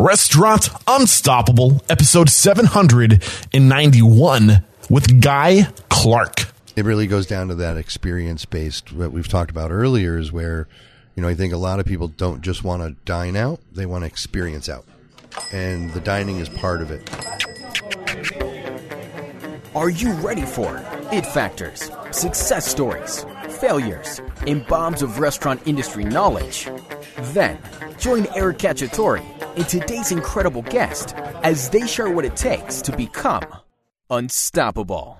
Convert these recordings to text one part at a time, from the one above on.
Restaurant Unstoppable, episode 791 with Guy Clark. It really goes down to that experience based, what we've talked about earlier, is where, you know, I think a lot of people don't just want to dine out, they want to experience out. And the dining is part of it. Are you ready for it factors, success stories, failures, and bombs of restaurant industry knowledge? Then join Eric Cacciatore and today's incredible guest as they share what it takes to become unstoppable.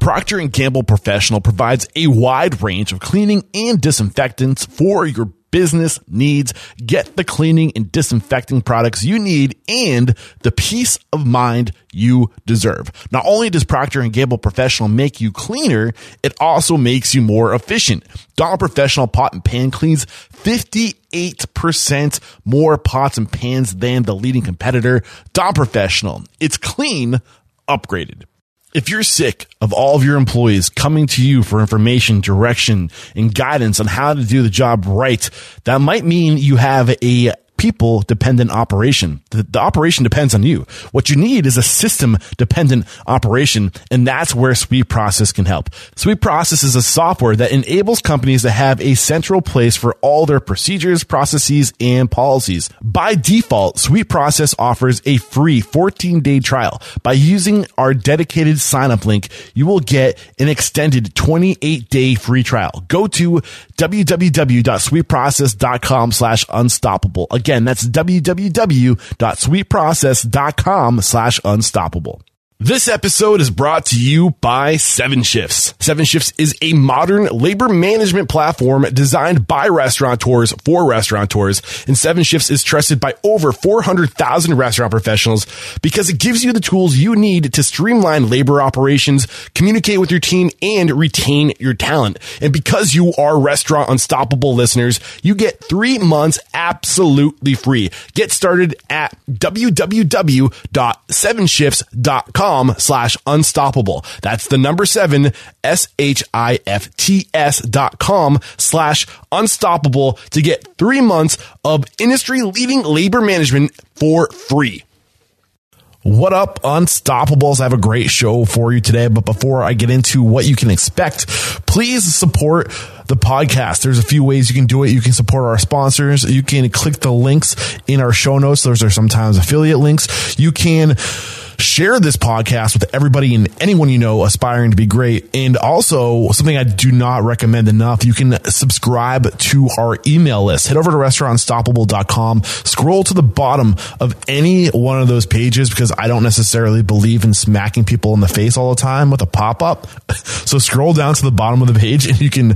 Procter & Gamble Professional provides a wide range of cleaning and disinfectants for your business needs. Get the cleaning and disinfecting products you need and the peace of mind you deserve. Not only does Procter & Gamble Professional make you cleaner, it also makes you more efficient. Dawn Professional Pot and Pan cleans 58% more pots and pans than the leading competitor, Dawn Professional. It's clean, upgraded. If you're sick of all of your employees coming to you for information, direction, and guidance on how to do the job right, that might mean you have a people dependent operation. The, the, operation depends on you. What you need is a system dependent operation. And that's where Sweet Process can help. Sweet Process is a software that enables companies to have a central place for all their procedures, processes, and policies. By default, Sweet Process offers a free 14 day trial. By using our dedicated sign up link, you will get an extended 28 day free trial. Go to www.sweetprocess.com slash unstoppable. Again, that's www.sweetprocess.com slash unstoppable. This episode is brought to you by Seven Shifts. Seven Shifts is a modern labor management platform designed by restaurateurs for restaurateurs. And Seven Shifts is trusted by over 400,000 restaurant professionals because it gives you the tools you need to streamline labor operations, communicate with your team, and retain your talent. And because you are Restaurant Unstoppable listeners, you get three months absolutely free. Get started at www.sevenshifts.com slash unstoppable. That's the number seven, S-H-I-F-T-S dot com slash unstoppable to get three months of industry leading labor management for free. What up, Unstoppables? I have a great show for you today. But before I get into what you can expect, please support the podcast. There's a few ways you can do it. You can support our sponsors. You can click the links in our show notes. Those are sometimes affiliate links. You can share this podcast with everybody and anyone you know aspiring to be great. And also something I do not recommend enough. You can subscribe to our email list. Head over to restaurantstoppable.com, scroll to the bottom of any one of those pages because I don't necessarily believe in smacking people in the face all the time with a pop up. So scroll down to the bottom of the page and you can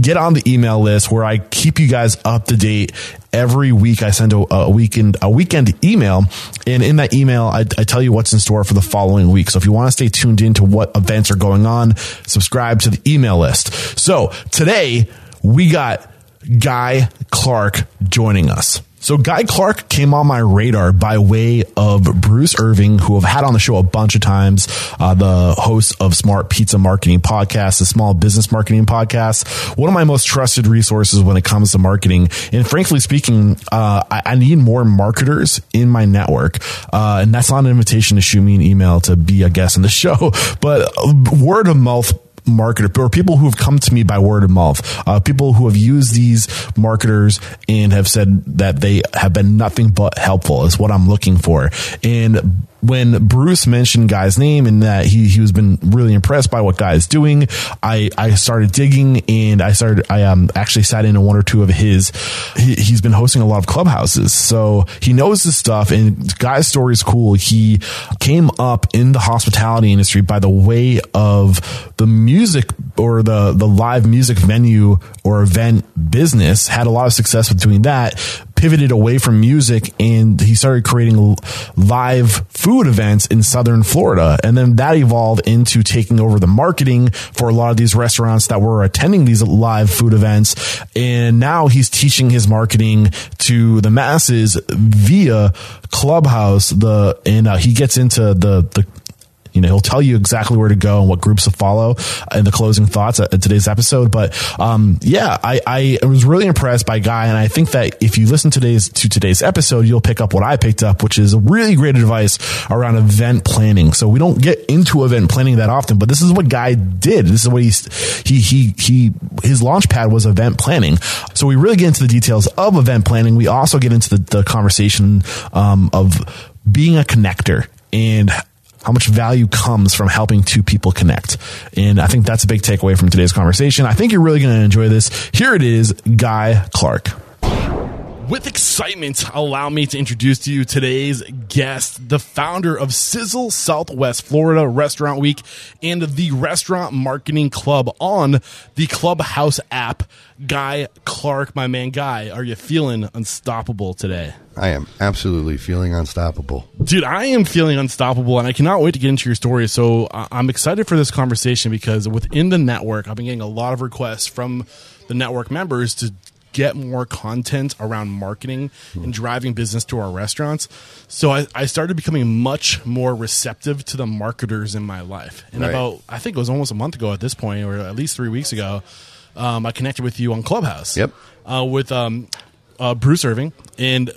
get on the email list where I keep you guys up to date. Every week I send a, a weekend a weekend email, and in that email I, I, tell you what's in store for the following week. So if you want to stay tuned in to what events are going on, subscribe to the email list. So today we got Guy Clark joining us. So Guy Clark came on my radar by way of Bruce Irving, who I've had on the show a bunch of times, uh, the host of Smart Pizza Marketing Podcast, the Small Business Marketing Podcast, one of my most trusted resources when it comes to marketing. And frankly speaking, uh, I, I, need more marketers in my network. Uh, and that's not an invitation to shoot me an email to be a guest on the show, but word of mouth marketer or people who have come to me by word of mouth, uh, people who have used these marketers and have said that they have been nothing but helpful is what I'm looking for. And when Bruce mentioned Guy's name and that he he was been really impressed by what Guy is doing, I I started digging and I started I um actually sat in one or two of his. He, he's been hosting a lot of clubhouses, so he knows this stuff. And Guy's story is cool. He came up in the hospitality industry by the way of the music or the the live music venue or event business. Had a lot of success with doing that pivoted away from music and he started creating live food events in southern Florida. And then that evolved into taking over the marketing for a lot of these restaurants that were attending these live food events. And now he's teaching his marketing to the masses via Clubhouse. The, and uh, he gets into the, the, You know, he'll tell you exactly where to go and what groups to follow in the closing thoughts at today's episode. But um, yeah, I, I was really impressed by Guy, and I think that if you listen today's to today's episode, you'll pick up what I picked up, which is a really great advice around event planning. So we don't get into event planning that often, but this is what Guy did. This is what he's he he he his launch pad was event planning. So we really get into the details of event planning. We also get into the, the conversation um, of being a connector and how much value comes from helping two people connect. And I think that's a big takeaway from today's conversation. I think you're really going to enjoy this. Here it is, Guy Clark. With excitement, allow me to introduce to you today's guest, the founder of Sizzle Southwest Florida Restaurant Week and the Restaurant Marketing Club on the Clubhouse app. Guy Clark, my man, Guy, are you feeling unstoppable today? I am absolutely feeling unstoppable. Dude, I am feeling unstoppable, and I cannot wait to get into your story. So I'm excited for this conversation because within the network, I've been getting a lot of requests from the network members to get more content around marketing and driving business to our restaurants. So I, I started becoming much more receptive to the marketers in my life. And Right. about, I think it was almost a month ago at this point, or at least three weeks ago, um, I connected with you on Clubhouse. Yep. Uh, with um, uh, Bruce Irving, and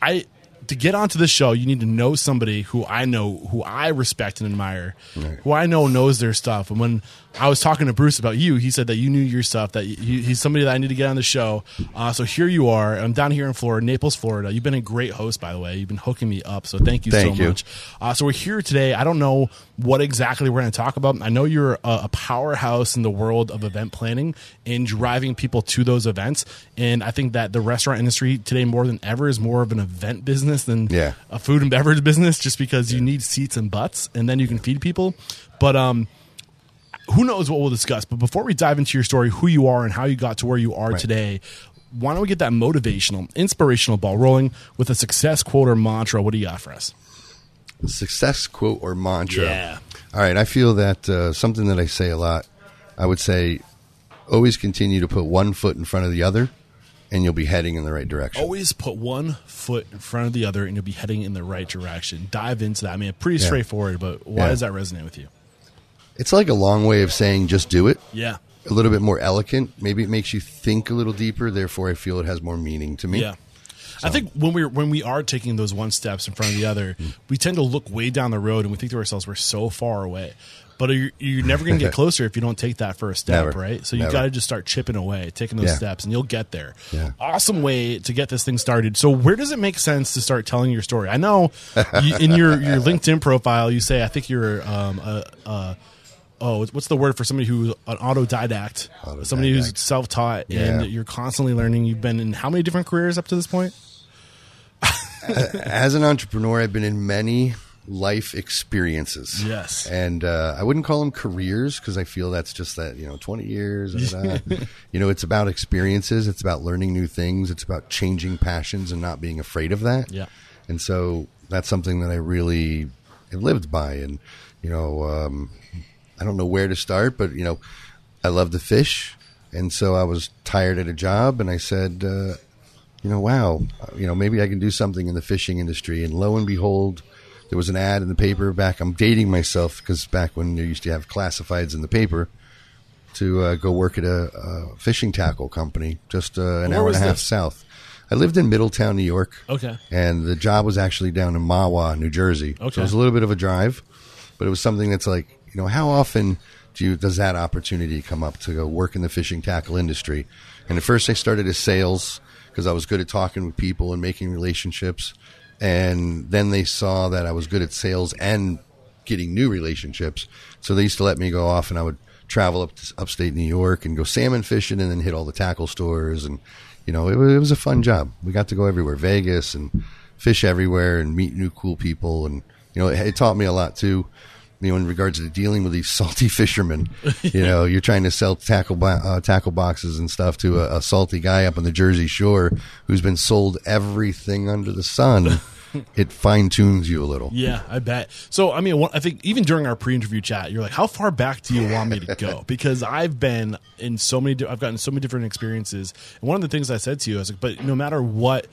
I to get onto this show, you need to know somebody who I know, who I respect and admire, who I know knows their stuff. And when I was talking to Bruce about you, he said that you knew your stuff. That you, he's somebody that I need to get on the show. Uh, so here you are. I'm down here in Florida, Naples, Florida. You've been a great host, by the way. You've been hooking me up. So thank you Thank so you. much. Uh, so we're here today. I don't know what exactly we're going to talk about. I know you're a, a powerhouse in the world of event planning and driving people to those events. And I think that the restaurant industry today, more than ever, is more of an event business than Yeah. a food and beverage business, just because you need seats and butts, and then you can feed people. But um, who knows what we'll discuss? But before we dive into your story, who you are and how you got to where you are today. Why don't we get that motivational, inspirational ball rolling with a success quote or mantra? What do you got for us? Success quote or mantra. Yeah. All right. I feel that uh, something that I say a lot. I would say, always continue to put one foot in front of the other, and you'll be heading in the right direction. Always put one foot in front of the other and you'll be heading in the right direction. Dive into that. I mean, pretty Yeah. straightforward, but why Yeah. does that resonate with you? It's like a long way of saying just do it. Yeah. A little bit more elegant. Maybe it makes you think a little deeper. Therefore, I feel it has more meaning to me. Yeah. I think when we're when we are taking those one steps in front of the other, we tend to look way down the road and we think to ourselves we're so far away. But you're, you're never going to get closer if you don't take that first step, Never. right? So you Never. got to just start chipping away, taking those Yeah. steps, and you'll get there. Yeah. Awesome way to get this thing started. So where does it make sense to start telling your story? I know you, in your your LinkedIn profile, you say I think you're um, a, a oh, what's the word for somebody who's an autodidact, somebody who's self taught, Yeah. and you're constantly learning. You've been in how many different careers up to this point? As an entrepreneur, I've been in many life experiences. Yes. And uh, I wouldn't call them careers because I feel that's just that, you know, 20 years. you know, it's about experiences. It's about learning new things. It's about changing passions and not being afraid of that. Yeah. And so that's something that I really have lived by. And, you know, um, I don't know where to start, but, you know, I love to fish. And so I was tired at a job and I said, uh, you know, wow, you know, maybe I can do something in the fishing industry. And lo and behold, there was an ad in the paper back. I'm dating myself because back when you used to have classifieds in the paper to uh, go work at a, a fishing tackle company just uh, an Where hour and a half this? south. I lived in Middletown, New York. Okay. And the job was actually down in Mahwah, New Jersey. Okay. So it was a little bit of a drive, but it was something that's like, you know, how often do you, does that opportunity come up to go work in the fishing tackle industry? And at first I started as sales because I was good at talking with people and making relationships. And then they saw that I was good at sales and getting new relationships. So they used to let me go off and I would travel up to upstate New York and go salmon fishing and then hit all the tackle stores. And, you know, it was, it was a fun job. We got to go everywhere, Vegas and fish everywhere and meet new cool people. And, you know, it, it taught me a lot too. You know, in regards to dealing with these salty fishermen, you know, you're trying to sell tackle bo- uh, tackle boxes and stuff to a, a salty guy up on the Jersey Shore who's been sold everything under the sun. it fine tunes you a little. Yeah, I bet. So, I mean, I think even during our pre-interview chat, you're like, "How far back do you want me to go?" Because I've been in so many, di- I've gotten so many different experiences. And one of the things I said to you, I was like, "But no matter what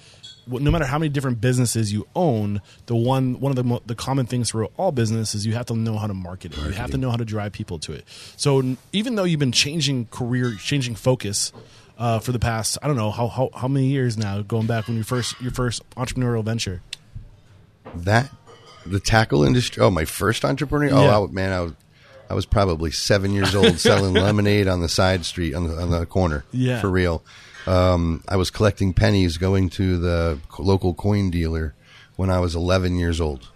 no matter how many different businesses you own, the one one of the mo- the common things for all businesses you have to know how to market it. You have to know how to drive people to it. So even though you've been changing career, changing focus uh, for the past, I don't know how, how how many years now, going back when you first your first entrepreneurial venture. that the tackle industry. Oh, my first entrepreneur. Oh, Yeah. I, man, I was I was probably seven years old selling lemonade on the side street on the on the corner. Yeah. for real. Um, I was collecting pennies, going to the local coin dealer when I was 11 years old.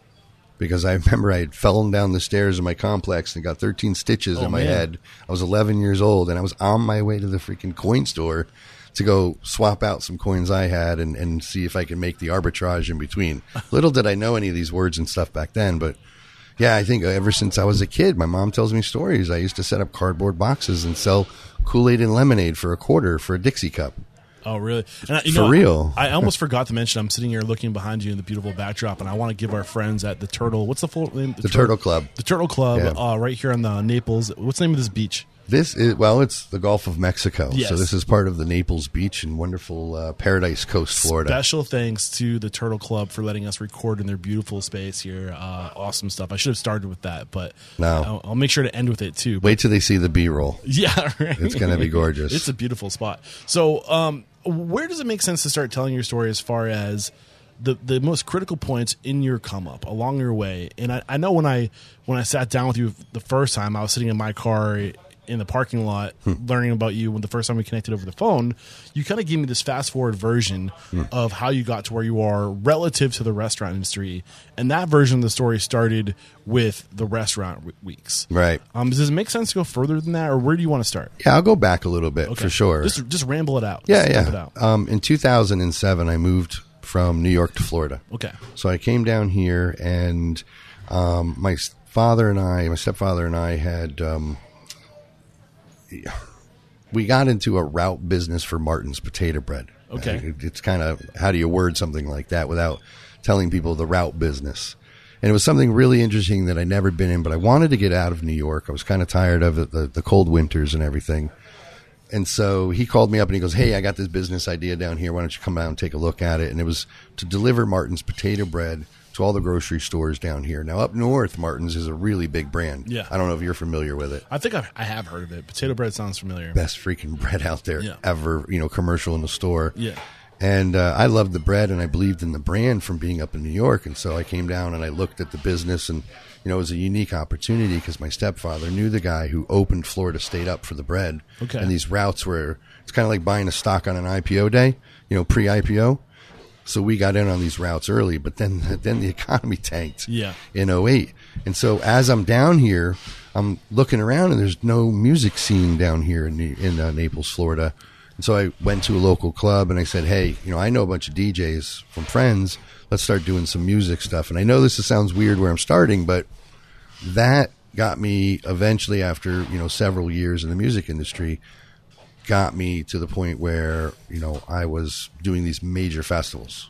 Because I remember I had fallen down the stairs in my complex and got 13 stitches Oh, in my man. head. I was 11 years old and I was on my way to the freaking coin store to go swap out some coins I had and, and see if I could make the arbitrage in between. Little did I know any of these words and stuff back then, but yeah, I think ever since I was a kid, my mom tells me stories. I used to set up cardboard boxes and sell Kool Aid and lemonade for a quarter for a Dixie cup. Oh, really? And I, you For know, real. I, I almost forgot to mention. I'm sitting here looking behind you in the beautiful backdrop, and I want to give our friends at the Turtle. What's the full name? The Turtle Club. The Turtle Club, Yeah. uh, right here on the Naples. What's the name of this beach? This is well, it's the Gulf of Mexico, Yes. so this is part of the Naples Beach and wonderful uh, Paradise Coast, Florida. Special thanks to the Turtle Club for letting us record in their beautiful space here. Uh, awesome stuff. I should have started with that, but No. I'll, I'll make sure to end with it too. But Wait till they see the B-roll. yeah, right. It's gonna be gorgeous. it's a beautiful spot. So, um, where does it make sense to start telling your story as far as the the most critical points in your come up along your way? And I, I know when I when I sat down with you the first time, I was sitting in my car in the parking lot Hmm. learning about you when the first time we connected over the phone you kind of gave me this fast forward version Hmm. of how you got to where you are relative to the restaurant industry and that version of the story started with the restaurant w- weeks Right. um, does it make sense to go further than that or where do you want to start Yeah, I'll go back a little bit Okay. for sure. Just just ramble it out. yeah, Just yeah. out. Um, in 2007, I moved from New York to Florida. Okay. So I came down here, and um, my father and I, my stepfather and I, had um, we got into a route business for Martin's potato bread. Okay. It's kind of how do you word something like that without telling people the route business? And it was something really interesting that I'd never been in, but I wanted to get out of New York. I was kind of tired of it, the, the cold winters and everything. And so he called me up and he goes, Hey, I got this business idea down here. Why don't you come down and take a look at it? And it was to deliver Martin's potato bread all the grocery stores down here. Now, up north, Martin's is a really big brand. Yeah. I don't know if you're familiar with it. I think I've, I have heard of it. Potato bread sounds familiar. Best freaking bread out there Yeah. ever, you know, commercial in the store. Yeah. And uh, I loved the bread and I believed in the brand from being up in New York. And so I came down and I looked at the business and, you know, it was a unique opportunity because my stepfather knew the guy who opened Florida State up for the bread. Okay. And these routes were, it's kind of like buying a stock on an IPO day, you know, pre IPO. So we got in on these routes early, but then then the economy tanked Yeah. in 08. And so as I'm down here, I'm looking around and there's no music scene down here in, in uh, Naples, Florida. And so I went to a local club and I said, Hey, you know, I know a bunch of DJs from friends. Let's start doing some music stuff. And I know this sounds weird where I'm starting, but that got me eventually after, you know, several years in the music industry, got me to the point where, you know, I was doing these major festivals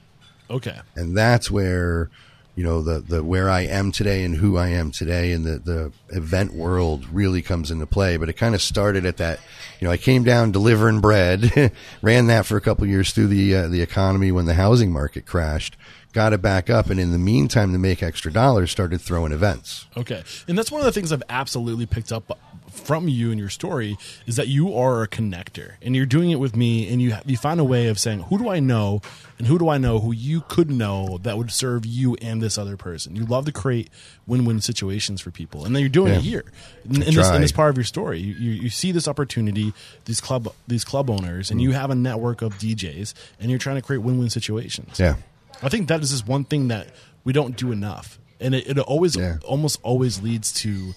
Okay. and that's where you know the the where I am today and who I am today and the the event world really comes into play. But it kind of started at that. You know, I came down delivering bread, ran that for a couple years through the uh, the economy when the housing market crashed. Got it back up, and in the meantime, to make extra dollars, started throwing events. Okay. And that's one of the things I've absolutely picked up from you and your story is that you are a connector and you're doing it with me and you you find a way of saying who do I know and who do I know who you could know that would serve you and this other person. You love to create win-win situations for people and then you're doing it here. In, in this, in this part of your story, you, you, you see this opportunity, these club these club owners and mm. you have a network of DJs and you're trying to create win-win situations. Yeah, I think that is just one thing that we don't do enough, and it, it always Yeah. almost always leads to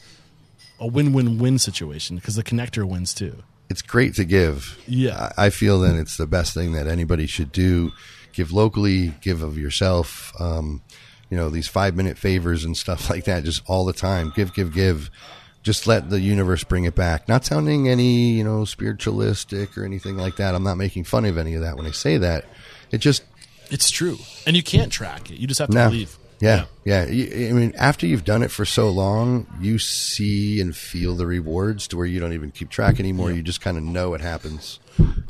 a win-win-win situation because the connector wins too. it's great to give. Yeah. I feel that it's the best thing that anybody should do. Give locally, give of yourself. Um, you know, these five minute favors and stuff like that, just all the time. Give, give, give. Just let the universe bring it back. Not sounding any, you know, spiritualistic or anything like that. I'm not making fun of any of that when I say that. It just, It's true, and you can't track it. You just have to no. believe. Yeah, yeah. I mean, after you've done it for so long, you see and feel the rewards to where you don't even keep track anymore. You just kind of know it happens.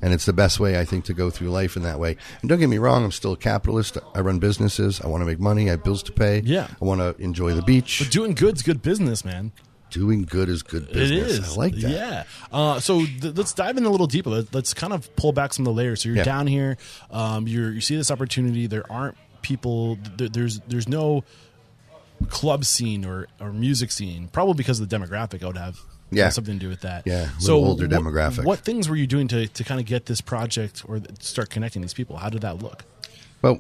And it's the best way, I think, to go through life in that way. And don't get me wrong, I'm still a capitalist. I run businesses. I want to make money. I have bills to pay. Yeah. I want to enjoy the beach. But doing good's good business, man. Doing good is good business. It is. I like that. Yeah. Uh, so th- let's dive in a little deeper. Let, us kind of pull back some of the layers. So you're Yeah. down here. Um, you're, you see this opportunity. There aren't people. Th- there's there's no club scene or, or music scene. Probably because of the demographic. I would have Yeah. something to do with that. Yeah, So older what- demographic. What things were you doing to to kind of get this project or start connecting these people? How did that look? Well,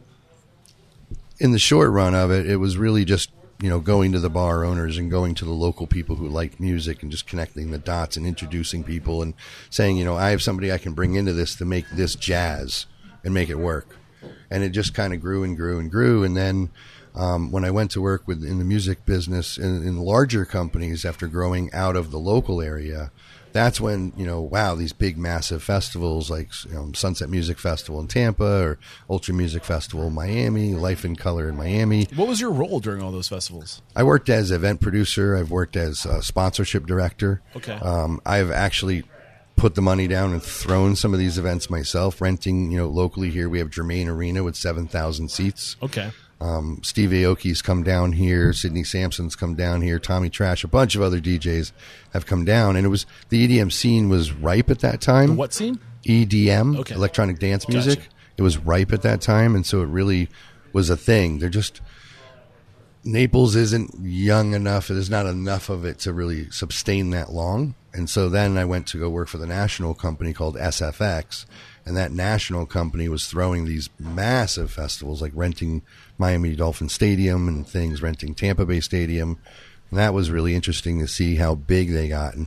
in the short run of it, it was really just you know going to the bar owners and going to the local people who liked music and just connecting the dots and introducing people and saying you know I have somebody I can bring into this to make this jazz and make it work. And it just kind of grew and grew and grew. And then um, when I went to work with in the music business in, in larger companies after growing out of the local area, that's when you know wow these big massive festivals like you know, Sunset Music Festival in Tampa or Ultra Music Festival in Miami, Life in Color in Miami. What was your role during all those festivals? I worked as event producer. I've worked as a sponsorship director. Okay. Um, I've actually put the money down and thrown some of these events myself, renting. You know, locally here we have Germain Arena with seven thousand seats. Okay. Um, Steve Aoki's come down here. Sidney Samson's come down here. Tommy Trash, a bunch of other DJs have come down, and it was the EDM scene was ripe at that time. What scene? EDM, Okay. electronic dance music. Gotcha. It was ripe at that time, and so it really was a thing. They're just Naples isn't young enough. There's not enough of it to really sustain that long. And so then I went to go work for the national company called SFX, and that national company was throwing these massive festivals, like renting Miami Dolphin Stadium and things, renting Tampa Bay Stadium. And that was really interesting to see how big they got. And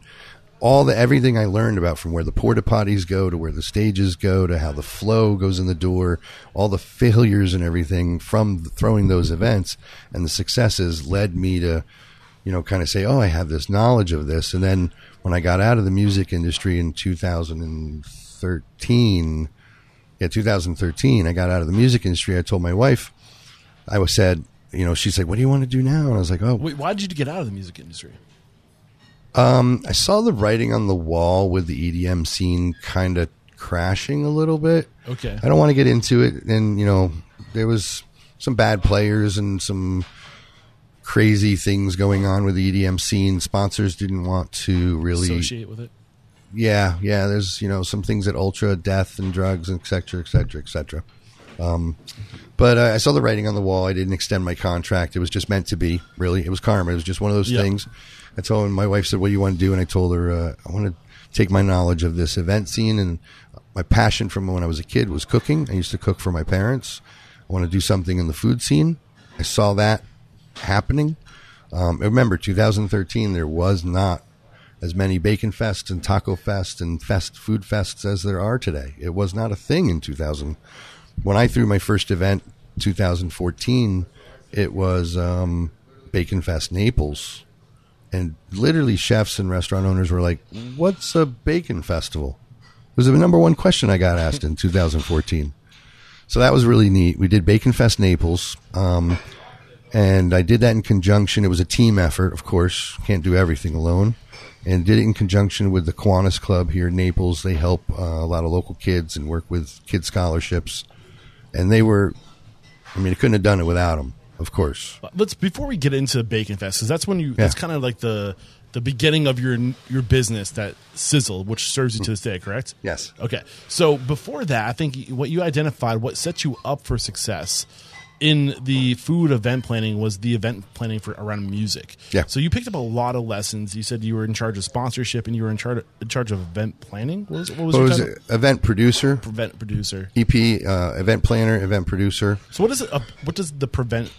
all the everything I learned about from where the porta potties go to where the stages go to how the flow goes in the door, all the failures and everything from throwing those events and the successes led me to, you know, kind of say, oh, I have this knowledge of this. And then when I got out of the music industry in 2013, yeah, 2013, I got out of the music industry. I told my wife, I was said, you know, she's like, what do you want to do now? And I was like, oh, Wait, why did you get out of the music industry? Um, I saw the writing on the wall with the EDM scene kind of crashing a little bit. Okay. I don't want to get into it. And, you know, there was some bad players and some crazy things going on with the EDM scene. Sponsors didn't want to really. Associate with it. Yeah, yeah. There's, you know, some things at Ultra, death and drugs, et cetera, et cetera, et cetera. Um, but uh, I saw the writing on the wall. I didn't extend my contract. It was just meant to be, really. It was karma. It was just one of those Yeah. things. I told my wife said, "What do you want to do?" And I told her, uh, "I want to take my knowledge of this event scene and my passion from when I was a kid was cooking. I used to cook for my parents. I want to do something in the food scene. I saw that happening. Um, remember 2013. There was not as many bacon fests and taco fest and fest food fests as there are today. It was not a thing in 2000. When I threw my first event, 2014, it was um, Bacon Fest Naples, and literally chefs and restaurant owners were like, "What's a bacon festival?" It was the number one question I got asked in 2014. So that was really neat. We did Bacon Fest Naples. Um, and I did that in conjunction. It was a team effort, of course. Can't do everything alone. And did it in conjunction with the Kiwanis Club here in Naples. They help uh, a lot of local kids and work with kid scholarships. And they were, I mean, I couldn't have done it without them, of course. Let's before we get into Bacon Fest, because that's when you that's kind of like the the beginning of your your business that sizzle, which serves you to this day, correct? Yes. Okay. So before that, I think what you identified, what set you up for success in the food event planning was the event planning for around music. Yeah. So you picked up a lot of lessons. You said you were in charge of sponsorship and you were in charge in charge of event planning. What was what was What was it? Event producer, Event producer. EP, uh, event planner, event producer, So what is it? Uh, what does the prevent?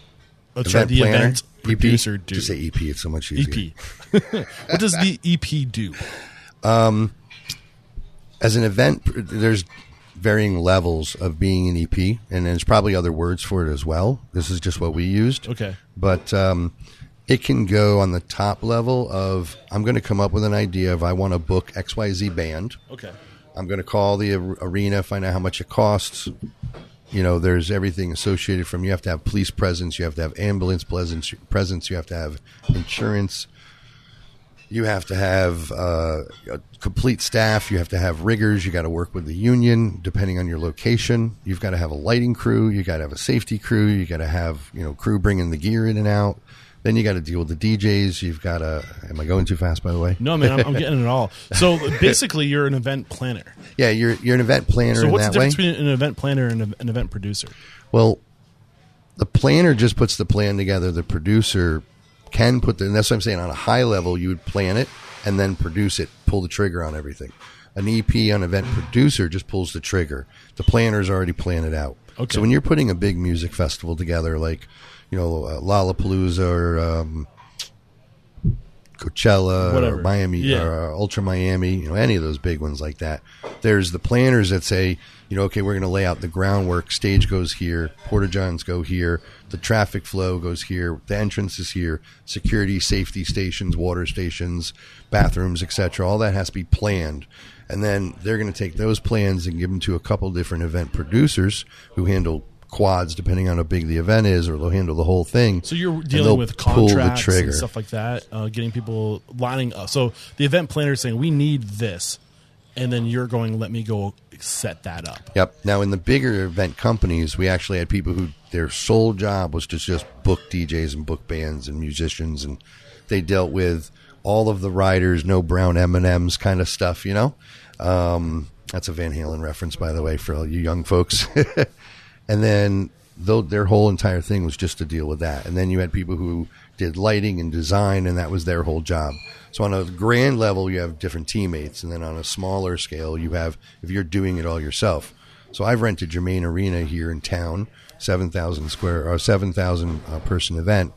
Uh, sorry, event the planner, event producer EP. do? Just say EP. It's so much easier. EP. what does the EP do? as an event, there's varying levels of being an EP, and there's probably other words for it as well. This is just what we used. Okay. But um, it can go on the top level of I'm going to come up with an idea of I want to book XYZ band. Okay. I'm going to call the arena, find out how much it costs. You know, there's everything associated from you have to have police presence, you have to have ambulance presence, presence, you have to have insurance. You have to have uh, a complete staff. You have to have riggers. You got to work with the union, depending on your location. You've got to have a lighting crew. You got to have a safety crew. You got to have you know crew bringing the gear in and out. Then you got to deal with the DJs. You've got to. Am I going too fast? By the way. No, man, I'm, I'm getting it all. So basically, you're an event planner. Yeah, you're you're an event planner. So what's the that way. difference between an event planner and an event producer? Well, the planner just puts the plan together. The producer can put the, and that's what I'm saying. On a high level, you would plan it and then produce it, pull the trigger on everything. An EP, an event producer, just pulls the trigger. The planner's already planned it out. Okay. So when you're putting a big music festival together, like you know uh, Lollapalooza or um, Coachella Whatever. or Miami Yeah. or uh, Ultra Miami, you know, any of those big ones like that. There's the planners that say, you know, okay, we're going to lay out the groundwork. Stage goes here, porta johns go here, the traffic flow goes here, the entrance is here, security, safety stations, water stations, bathrooms, etc. All that has to be planned. And then they're going to take those plans and give them to a couple different event producers who handle quads depending on how big the event is or they'll handle the whole thing. So you're dealing with contracts and stuff like that, uh, getting people lining up. So the event planner is saying we need this, and then you're going, let me go set that up. Yep. Now, in the bigger event companies, we actually had people who their sole job was to just book DJs and book bands and musicians, and they dealt with all of the riders, no brown M and M's kind of stuff. You know, um, that's a Van Halen reference, by the way, for all you young folks. and then their whole entire thing was just to deal with that. And then you had people who did lighting and design, and that was their whole job. So on a grand level, you have different teammates, and then on a smaller scale, you have if you're doing it all yourself. So I've rented Germain Arena here in town, seven thousand square or seven thousand uh, person event,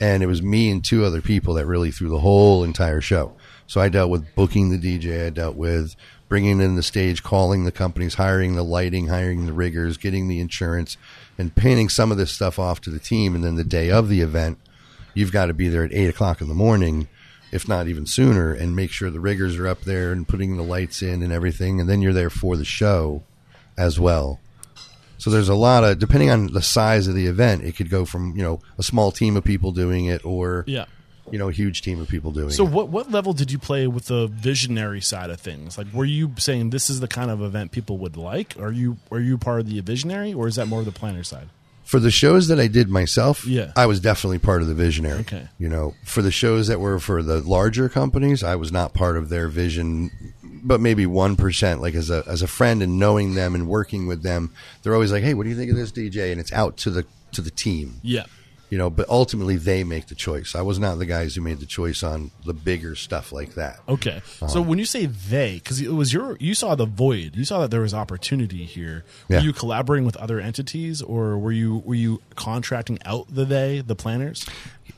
and it was me and two other people that really threw the whole entire show. So I dealt with booking the DJ, I dealt with bringing in the stage, calling the companies, hiring the lighting, hiring the riggers, getting the insurance, and painting some of this stuff off to the team. And then the day of the event, you've got to be there at eight o'clock in the morning, if not even sooner, and make sure the riggers are up there and putting the lights in and everything. And then you're there for the show as well. So there's a lot of depending on the size of the event, it could go from you know a small team of people doing it or Yeah. You know a huge team of people doing So it. what what level did you play with the visionary side of things? Like, were you saying this is the kind of event people would like? Are you are you part of the visionary, or is that more of the planner side? For the shows that I did myself, Yeah. I was definitely part of the visionary. Okay. You know, for the shows that were for the larger companies, I was not part of their vision, but maybe 1%. Like as a, as a friend and knowing them and working with them, they're always like, Hey, what do you think of this DJ? And it's out to the, to the team, Yeah. You know, but ultimately they make the choice. I was not the guys who made the choice on the bigger stuff like that. Okay. Uh-huh. So when you say they, because it was your, you saw the void, you saw that there was opportunity here. Were Yeah. you collaborating with other entities, or were you were you contracting out the they, the planners?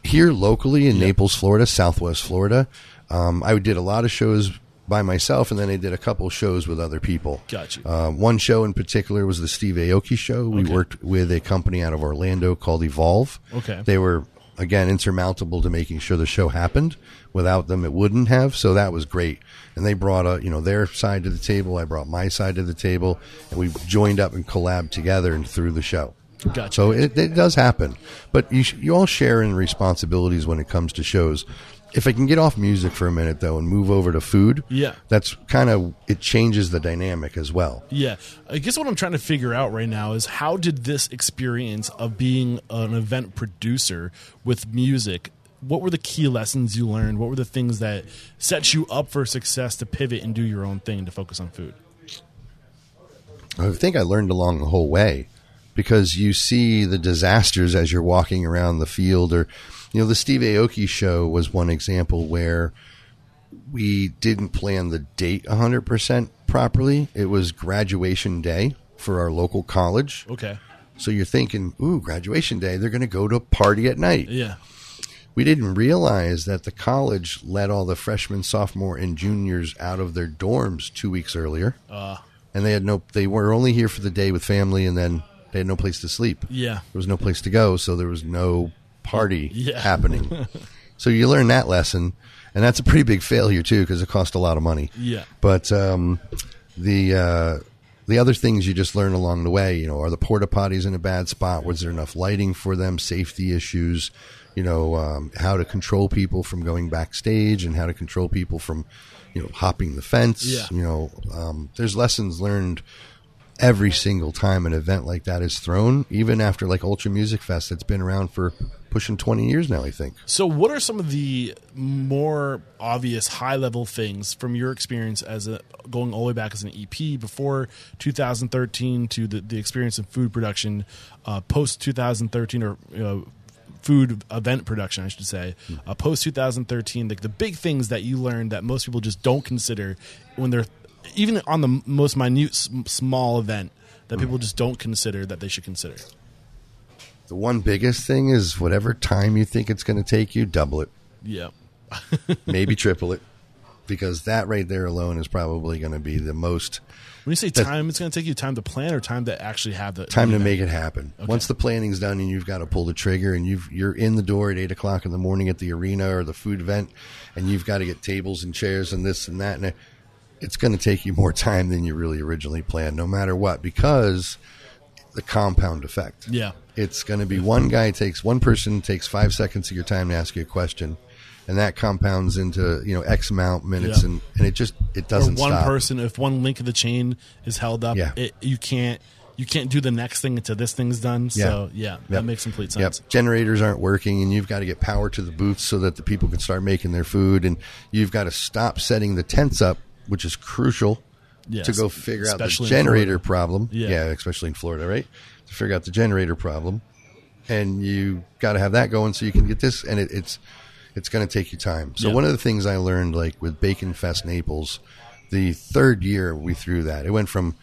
here locally in Naples, Florida, Southwest Florida, um, I did a lot of shows by myself, and then I did a couple shows with other people. Gotcha. Uh, one show in particular was the Steve Aoki show. We Okay. worked with a company out of Orlando called Evolve. Okay. They were again insurmountable to making sure the show happened. Without them, it wouldn't have. So that was great. And they brought a you know their side to the table. I brought my side to the table, and we joined up and collabed together and through the show. Gotcha. So it, it does happen, but you sh- you all share in responsibilities when it comes to shows. If I can get off music for a minute though and move over to food, Yeah. that's kind of it changes the dynamic as well. Yeah, I guess what I'm trying to figure out right now is how did this experience of being an event producer with music? What were the key lessons you learned? What were the things that set you up for success to pivot and do your own thing to focus on food? I think I learned along the whole way because you see the disasters as you're walking around the field or you know the Steve Aoki show was one example where we didn't plan the date 100% properly. It was graduation day for our local college. Okay. So you're thinking, "Ooh, graduation day, they're going to go to a party at night." Yeah. We didn't realize that the college let all the freshmen, sophomore, and juniors out of their dorms 2 weeks earlier Uh, and they had no they were only here for the day with family and then they had no place to sleep yeah. there was no place to go so there was no party Yeah. happening so you learn that lesson and that's a pretty big failure too because it cost a lot of money Yeah. but um, the uh, the other things you just learn along the way, you know, are the porta potties in a bad spot? Was there enough lighting for them? Safety issues, you know, um, how to control people from going backstage and how to control people from, you know, hopping the fence. Yeah. You know, um, there's lessons learned every single time an event like that is thrown, even after like Ultra Music Fest that's been around for pushing 20 years now, I think. So, what are some of the more obvious high level things from your experience as a going all the way back as an EP before 2013 to the, the experience of food production uh, post 2013 or uh, food event production, I should say, uh, post 2013? Like the big things that you learned that most people just don't consider when they're even on the most minute, small event that people just don't consider that they should consider. The one biggest thing is whatever time you think it's going to take you, double it, Yeah. maybe triple it, because that right there alone is probably going to be the most When you say time, it's going to take you time to plan or time to actually have the time to make it happen. Once the planning's done and you've got to pull the trigger and you've you're in the door at eight o'clock in the morning at the arena or the food event, and you've got to get tables and chairs and this and that, and it's going to take you more time than you really originally planned, no matter what, because the compound effect. Yeah. It's going to be one guy takes one person takes five seconds of your time to ask you a question, and that compounds into you know X amount minutes, Yeah. and and it just it doesn't one stop. person if one link of the chain is held up Yeah. it, you can't you can't do the next thing until this thing's done so yeah that Yep. makes complete Yep. sense Generators aren't working, and you've got to get power to the booths so that the people can start making their food, and you've got to stop setting the tents up, which is crucial Yes. to go figure out the generator problem. Yeah. especially in Florida, right? To figure out the generator problem, and you got to have that going so you can get this, and it, it's it's going to take you time. So Yeah. one of the things I learned, like with Bacon Fest Naples, the third year we threw that, it went from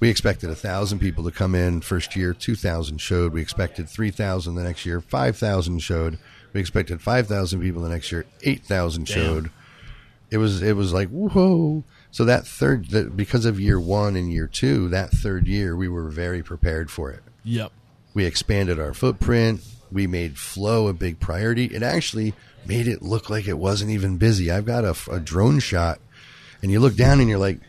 we expected a thousand people to come in first year, two thousand showed. We expected three thousand the next year, five thousand showed. We expected five thousand people the next year, eight thousand showed. It was it was like whoa. So that third, that because of year one and year two, that third year we were very prepared for it. Yep. We expanded our footprint. We made flow a big priority. It actually made it look like it wasn't even busy. I've got a, a drone shot and you look down and you're like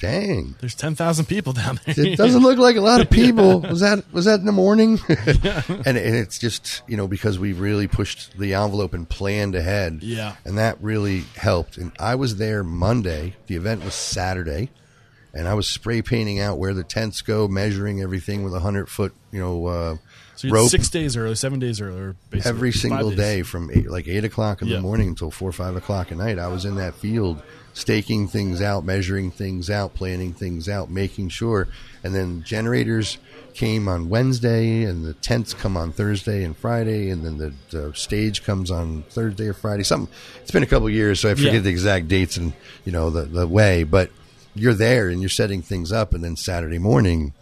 dang. There's 10,000 people down there. It doesn't look like a lot of people. Was that was that in the morning? And, and it's just you know because we really pushed the envelope and planned ahead. Yeah. and that really helped. And i was there monday. The event was saturday. And i was spray painting out where the tents go measuring everything with a hundred foot you know uh, so rope. six days early seven days earlier basically. Every single days. day from eight, like eight o'clock in Yeah. the morning until four or five o'clock at night. I was in that field staking things out, measuring things out, planning things out, making sure. And then generators came on Wednesday, and the tents come on Thursday and Friday, and then the, the stage comes on Thursday or Friday. Something. It's been a couple years, so I forget Yeah. the exact dates and you know the the way, but. You're there and you're setting things up, and then Saturday morning,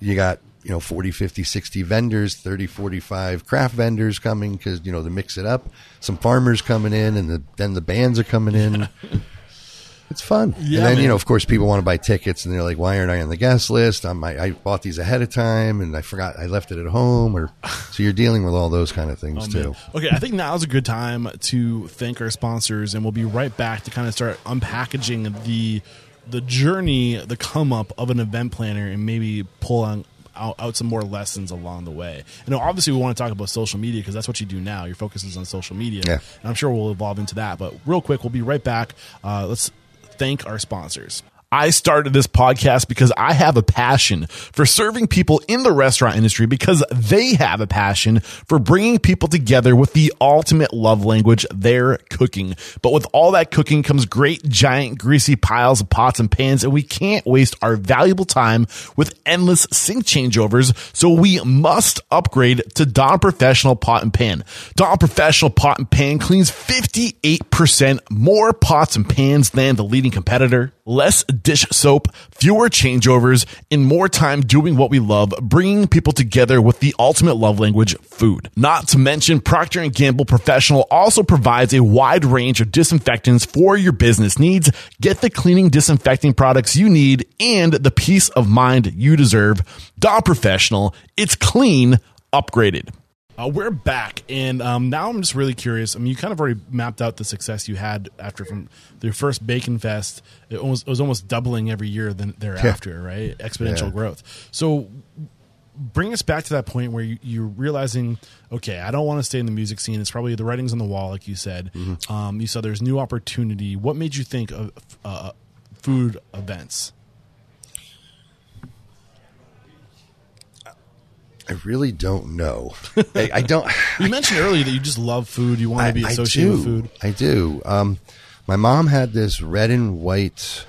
you got you know 40 50 60 vendors 30 45 craft vendors coming because you know to mix it up some farmers coming in and the, then the bands are coming in it's fun Yeah, and then man. you know of course people want to buy tickets and they're like why aren't i on the guest list I'm, I, I bought these ahead of time and i forgot i left it at home or so you're dealing with all those kind of things Oh, too man. Okay, I think now is a good time to thank our sponsors, and we'll be right back to kind of start unpackaging the the journey, the come up of an event planner, and maybe pull on. Out, out some more lessons along the way. And obviously, we want to talk about social media because that's what you do now. Your focus is on social media. Yeah. And I'm sure we'll evolve into that. But real quick, we'll be right back. Uh, let's thank our sponsors. I started this podcast because I have a passion for serving people in the restaurant industry because they have a passion for bringing people together with the ultimate love language, their cooking. But with all that cooking comes great giant greasy piles of pots and pans and we can't waste our valuable time with endless sink changeovers. So we must upgrade to Dawn Professional Pot and Pan. Dawn Professional Pot and Pan cleans 58% more pots and pans than the leading competitor. Less dish soap, fewer changeovers, and more time doing what we love, bringing people together with the ultimate love language, food. Not to mention Procter & Gamble Professional also provides a wide range of disinfectants for your business needs. Get the cleaning disinfecting products you need and the peace of mind you deserve. Dawn Professional, it's clean, upgraded. Uh, we're back, and um, now I'm just really curious. I mean, you kind of already mapped out the success you had after from your first Bacon Fest. It, almost, it was almost doubling every year then thereafter, right? Exponential Yeah. growth. So, bring us back to that point where you, you're realizing, okay, I don't want to stay in the music scene. It's probably the writing's on the wall, like you said. Um, you saw there's new opportunity. What made you think of uh, food events? I really don't know. I, I don't. You mentioned earlier that you just love food. You want to be associated with food. I do. Um, my mom had this red and white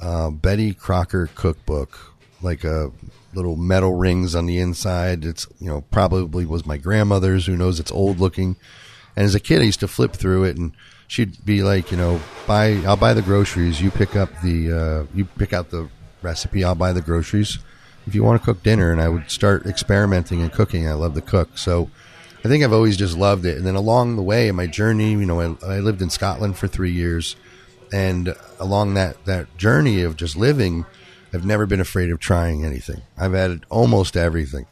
uh, Betty Crocker cookbook, like a little metal rings on the inside. It's you know probably was my grandmother's. Who knows? It's old looking. And as a kid, I used to flip through it, and she'd be like, you know, buy. I'll buy the groceries. You pick up the. Uh, you pick out the recipe. I'll buy the groceries. If you want to cook dinner, and I would start experimenting and cooking. I love to cook, so I think I've always just loved it. And then along the way in my journey, you know, I, I lived in Scotland for three years, and along that that journey of just living, I've never been afraid of trying anything. I've had almost everything.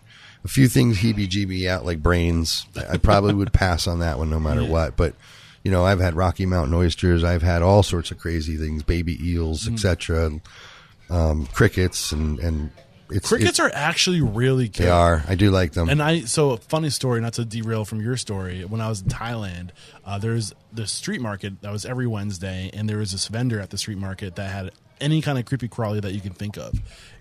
A few things heebie-jeebie out like brains. I probably would pass on that one no matter what. But you know, I've had Rocky Mountain oysters. I've had all sorts of crazy things, baby eels, etc. Um, crickets and and it's Crickets it- are actually really good. they are. I do like them. And I so funny story, not to derail from your story. When I was in Thailand, uh, there's the street market that was every Wednesday, and there was this vendor at the street market that had any kind of creepy crawly that you can think of.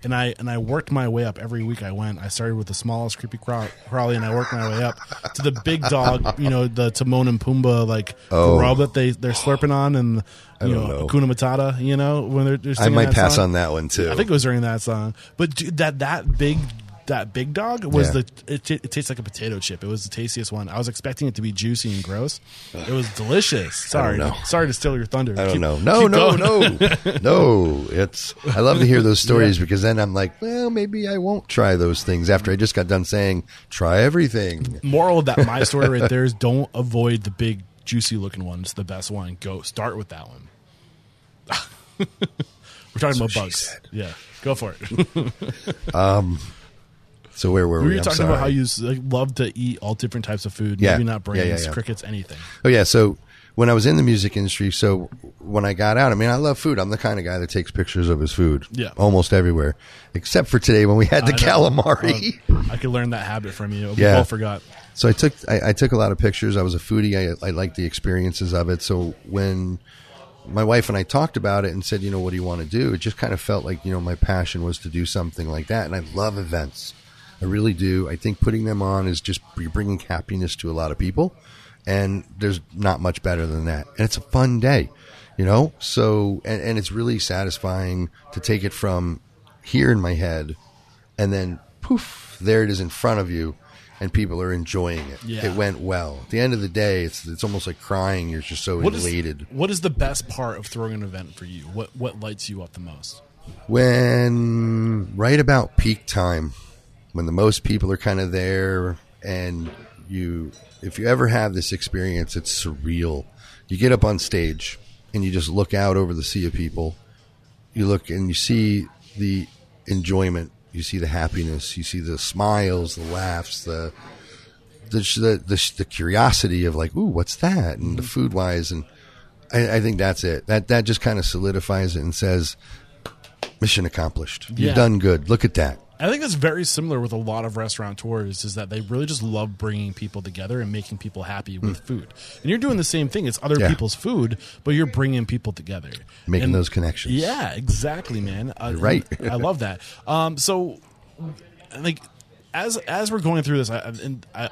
And I and I worked my way up every week. I went. I started with the smallest creepy craw- crawly, and I worked my way up to the big dog. You know, the Timon and Pumbaa like Oh. grub that they they're slurping on, and you don't know, know. Hakuna Matata. You know, when they're, they're I might pass song. on that one too. I think it was during that song. But dude, that that big that big dog was Yeah. the it, it tastes like a potato chip. It was the tastiest one. I was expecting it to be juicy and gross. It was delicious. Sorry, know. sorry to steal your thunder. I don't Keep- know. No, keep no, going. no, no. It's. I love to hear those stories because then I'm like, well, maybe I won't try those things after I just got done saying try everything. Moral of that my story right there is don't avoid the big juicy looking one. It's the best one. Go start with that one. We're talking about bugs. Yeah, go for it. Um, So where were We we? were I'm talking about how you like, love to eat all different types of food. Yeah. Maybe not brains, yeah, yeah. crickets, anything. Oh yeah. So when I was in the music industry, so when I got out, I mean, I love food. I'm the kind of guy that takes pictures of his food. Yeah. Almost everywhere, except for today when we had the I calamari. Uh, I could learn that habit from you. We Yeah. both forgot. So I took I, I took a lot of pictures. I was a foodie. I, I liked the experiences of it. So when my wife and I talked about it and said, you know, what do you want to do? It just kind of felt like you know my passion was to do something like that. And I love events. I really do. I think putting them on is just you're bringing happiness to a lot of people, and there's not much better than that. And it's a fun day, you know. So and, and it's really satisfying to take it from here in my head and then poof, there it is in front of you, and people are enjoying it. Yeah. It went well. At the end of the day, it's it's almost like crying. You're just so What is, elated. what is the best part of throwing an event for you? What what lights you up the most? when right about peak time, when the most people are kind of there, and you, if you ever have this experience, it's surreal. You get up on stage and you just look out over the sea of people. You look and you see the enjoyment. You see the happiness. You see the smiles, the laughs, the the the, the, the curiosity of like, ooh, what's that? And the mm-hmm. food wise, and I, I think that's it. That that just kind of solidifies it and says, mission accomplished. You've Yeah. done good. Look at that. I think that's very similar with a lot of restaurateurs is that they really just love bringing people together and making people happy with food. And you're doing the same thing. It's other. Yeah. people's food, but you're bringing people together. Making And- those connections. Yeah, exactly, man. Uh, right. I love that. Um, so, like, as as we're going through this, I, and I,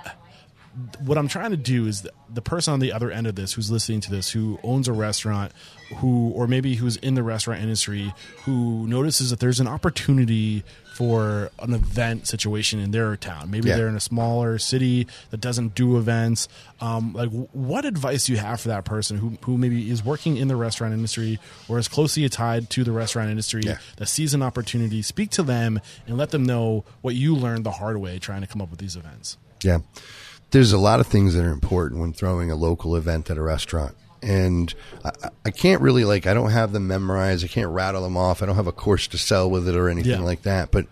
what I'm trying to do is the, the person on the other end of this, who's listening to this, who owns a restaurant, who or maybe who's in the restaurant industry, who notices that there's an opportunity for an event situation in their town. Maybe Yeah. they're in a smaller city that doesn't do events. Um, like, what advice do you have for that person who who maybe is working in the restaurant industry or is closely tied to the restaurant industry Yeah. that sees an opportunity? Speak to them and let them know what you learned the hard way trying to come up with these events. Yeah. There's a lot of things that are important when throwing a local event at a restaurant. and I, I can't really like I don't have them memorized. I can't rattle them off. I don't have a course to sell with it or anything Yeah. like that. But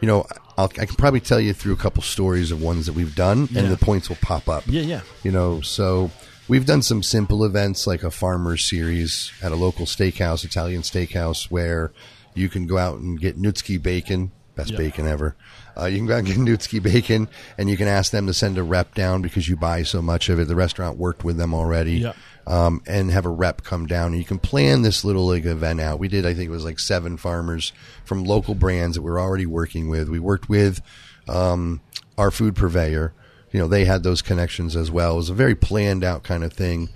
you know, I'll, I can probably tell you through a couple stories of ones that we've done, Yeah. and the points will pop up. Yeah, yeah. You know, so we've done some simple events like a farmers series at a local steakhouse, Italian steakhouse, where you can go out and get Nueske's bacon, best Yeah. bacon ever. Uh, you can go out and get Nueske's bacon, and you can ask them to send a rep down because you buy so much of it. The restaurant worked with them already. Yeah. Um, and have a rep come down, and you can plan this little like event out. We did, I think it was like seven farmers from local brands that we're already working with. We worked with um, our food purveyor. You know, they had those connections as well. It was a very planned out kind of thing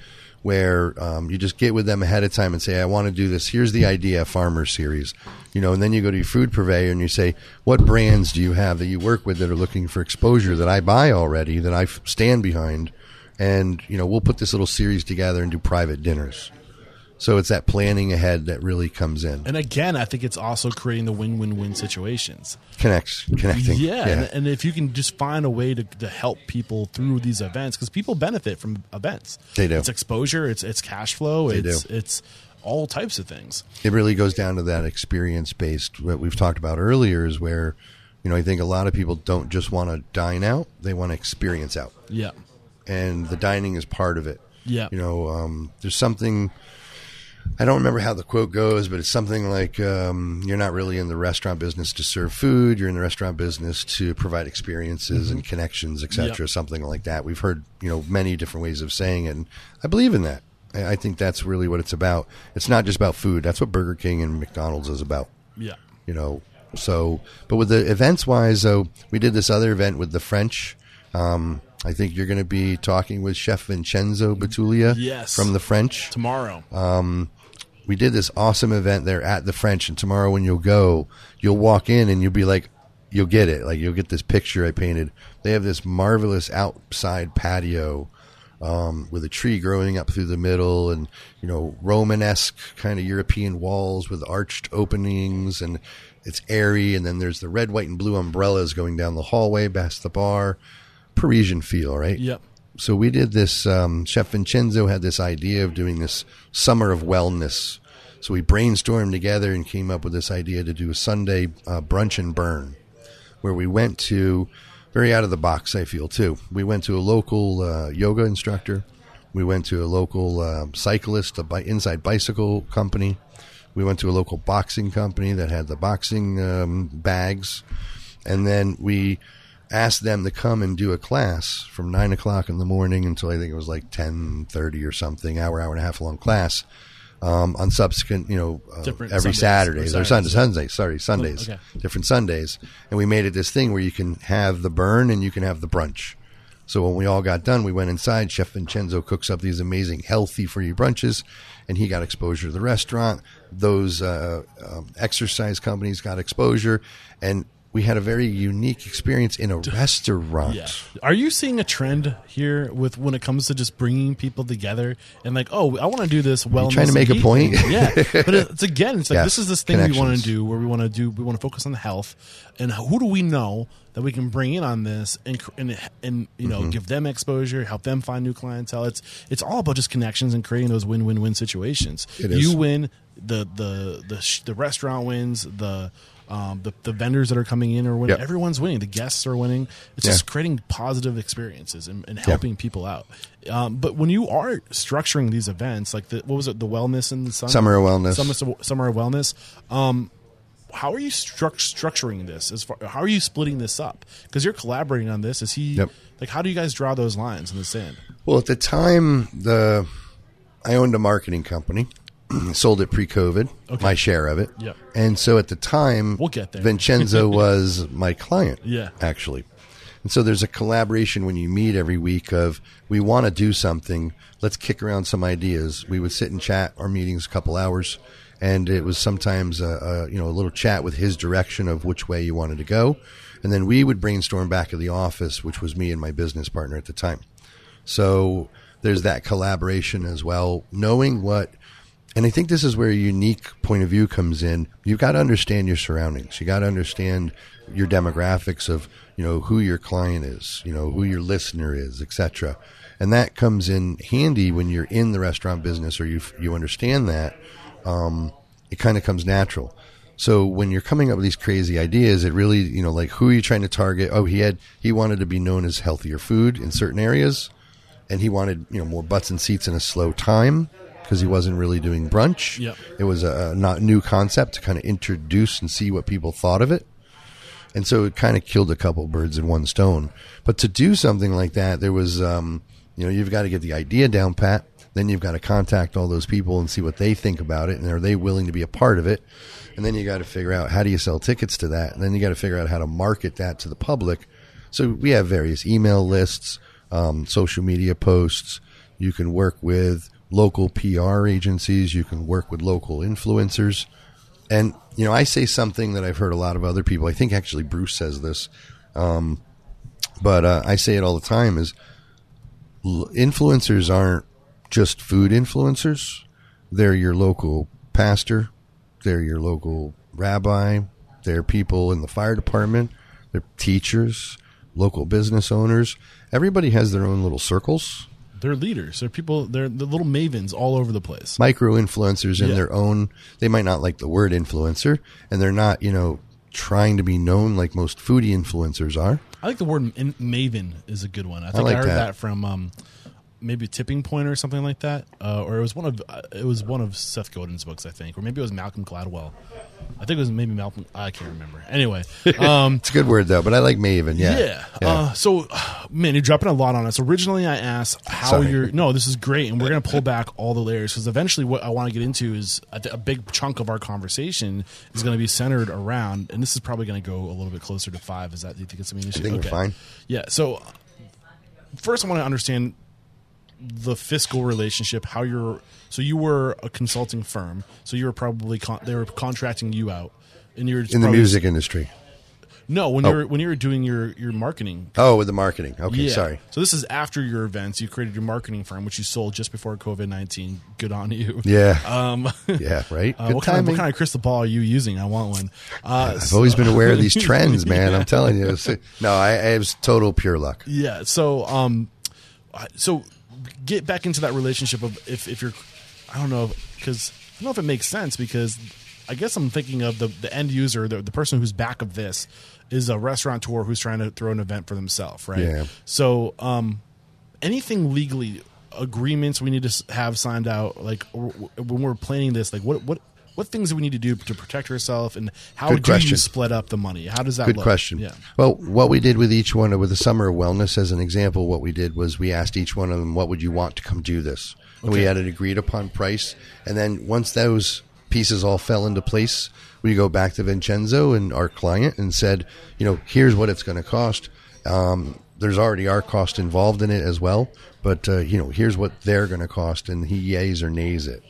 where um, you just get with them ahead of time and say, I want to do this. Here's the idea, Farmer Series. You know, and then you go to your food purveyor and you say, what brands do you have that you work with that are looking for exposure that I buy already, that I stand behind? And, you know, we'll put this little series together and do private dinners. So it's that planning ahead that really comes in. And again, I think it's also creating the win-win-win situations. Connects, connecting. Yeah, And, and if you can just find a way to, to help people through these events, because people benefit from events. They do. It's exposure. It's it's cash flow. They it's do. it's all types of things. it really goes down to that experience based what we've talked about earlier is where you know i think a lot of people don't just want to dine out they want to experience out Yeah. and the dining is part of it Yeah. you know um, there's something i don't remember how the quote goes but it's something like um, you're not really in the restaurant business to serve food you're in the restaurant business to provide experiences and connections etc Mm-hmm. Yep. something like that we've heard you know many different ways of saying it and i believe in that I I think that's really what it's about. It's not just about food. That's what Burger King and McDonald's is about Yeah. you know. So, but with the events wise, though, we did this other event with the French. Um, I think you're going to be talking with Chef Vincenzo Betulia Yes. from the French. Tomorrow. We did this awesome event there at the French, and tomorrow when you'll go, you'll walk in and you'll be like, you'll get it. Like you'll get this picture I painted. They have this marvelous outside patio um, with a tree growing up through the middle, and you know Romanesque kind of European walls with arched openings, and it's airy. And then there's the red, white, and blue umbrellas going down the hallway past the bar. Parisian feel, right? yep. so we did this. Um, Chef Vincenzo had this idea of doing this summer of wellness. So we brainstormed together and came up with this idea to do a Sunday uh, brunch and burn, where we went to very out of the box. I feel too. We went to a local uh, yoga instructor. We went to a local uh, cyclist, a bi- inside bicycle company. We went to a local boxing company that had the boxing um, bags, and then we asked them to come and do a class from nine o'clock in the morning until I think it was like ten thirty or something, hour, hour and a half long class. Um, on subsequent, you know, uh, every Sundays, Saturdays or Sundays, Sundays, sorry, Sundays, okay. different Sundays, and we made it this thing where you can have the burn and you can have the brunch. So when we all got done, we went inside. Chef Vincenzo cooks up these amazing, healthy for you brunches, and he got exposure to the restaurant. Those uh, um, exercise companies got exposure, and we had a very unique experience in a restaurant. Yeah. Are you seeing a trend here with when it comes to just bringing people together and like, oh, I want to do this wellness? trying to make a point? yeah. But it's again, it's like Yes. this is this thing we want to do where we want to do we want to focus on the health and who do we know that we can bring in on this and and, and you Mm-hmm. know give them exposure, help them find new clientele. It's it's all about just connections and creating those win win win situations. It is. You win, the the the sh- the restaurant wins, the um, the, the vendors that are coming in are winning. Yep. Everyone's winning. The guests are winning. It's Yeah. just creating positive experiences and, and helping people out. Um, but when you are structuring these events, like the what was it, the wellness and the summer, Summer of Wellness. summer, summer of wellness, um, how are you struct- structuring this? As far how are you splitting this up? Because you're collaborating on this. Is he Yep. like how do you guys draw those lines in the sand? Well, at the time, the I owned a marketing company, sold it pre-COVID, Okay. my share of it. Yep. And so at the time, We'll get there. Vincenzo was my client. Yeah. actually. And so there's a collaboration when you meet every week of we want to do something. Let's kick around some ideas. We would sit and chat our meetings a couple hours, and it was sometimes a, a you know a little chat with his direction of which way you wanted to go, and then we would brainstorm back at the office, which was me and my business partner at the time. So there's that collaboration as well, knowing what. And I think this is where a unique point of view comes in. You've got to understand your surroundings. You got to understand your demographics of you know who your client is, you know who your listener is, etc. And that comes in handy when you're in the restaurant business or you you understand that. Um, it kind of comes natural. So when you're coming up with these crazy ideas, it really, you know, like who are you trying to target? Oh, he had he wanted to be known as healthier food in certain areas, and he wanted you know more butts and seats in a slow time because he wasn't really doing brunch. Yep. It was a, not new concept to kind of introduce and see what people thought of it. And so it kind of killed a couple birds in one stone. But to do something like that, there was, um, you know, you've got to get the idea down pat. Then you've got to contact all those people and see what they think about it, and are they willing to be a part of it? And then you got to figure out how do you sell tickets to that, and then you got to figure out how to market that to the public. So we have various email lists, um, social media posts. You can work with local PR agencies. You can work with local influencers. And you know, I say something that I've heard a lot of other people. I think actually Bruce says this, um, but uh, I say it all the time: is influencers aren't just food influencers; they're your local pastor, they're your local rabbi, they're people in the fire department, they're teachers, local business owners. Everybody has their own little circles They're leaders. They're people. They're the little mavens all over the place. micro influencers in Yeah. their own they might not like the word influencer and they're not you know trying to be known like most foodie influencers are I think the word maven is a good one. I think I, like heard that. that. from um, maybe Tipping Point or something like that, uh, or it was one of uh, it was one of Seth Godin's books, I think, or maybe it was Malcolm Gladwell. I think it was maybe Malcolm. I can't remember. Anyway, um, it's a good word though but i like maven yeah yeah. Uh, so, man, you're dropping a lot on us. Originally, I asked how Sorry. you're. No, this is great, and we're going to pull back all the layers because eventually, what I want to get into is a, a big chunk of our conversation is going to be centered around, and this is probably going to go a little bit closer to five. Is that do you think it's going to be an issue? think we're fine. Yeah. So, first, I want to understand the fiscal relationship. How you're. So you were a consulting firm. So you were probably con- they were contracting you out. And you're in the music industry No, when Oh. you're when you're doing your your marketing oh with the marketing okay yeah. sorry So this is after your events. You created your marketing firm, which you sold just before COVID nineteen. Good on you. yeah Um, yeah right uh, good what kind, of, what kind of crystal ball are you using? I want one. Uh, i've always been aware of these trends man i'm telling you no I, I it was total pure luck yeah. So um, so get back into that relationship of if if you're, I don't know because I don't know if it makes sense because I guess I'm thinking of the the end user, the the person who's back of this is a restaurateur who's trying to throw an event for themselves, right? Yeah. So um, anything legally agreements we need to have signed out like when we're planning this like what what what things do we need to do to protect ourselves and how Good do you split up the money how does that work? Good look? question. yeah Well, what we did with each one, with the summer of wellness as an example, what we did was we asked each one of them, "What would you want to come do this?" And we had an agreed upon price, and then once those pieces all fell into place, we go back to Vincenzo and our client and said, "You know, here's what it's going to cost." Um, there's already our cost involved in it as well, but uh, you know, here's what they're going to cost, and he yays or nays it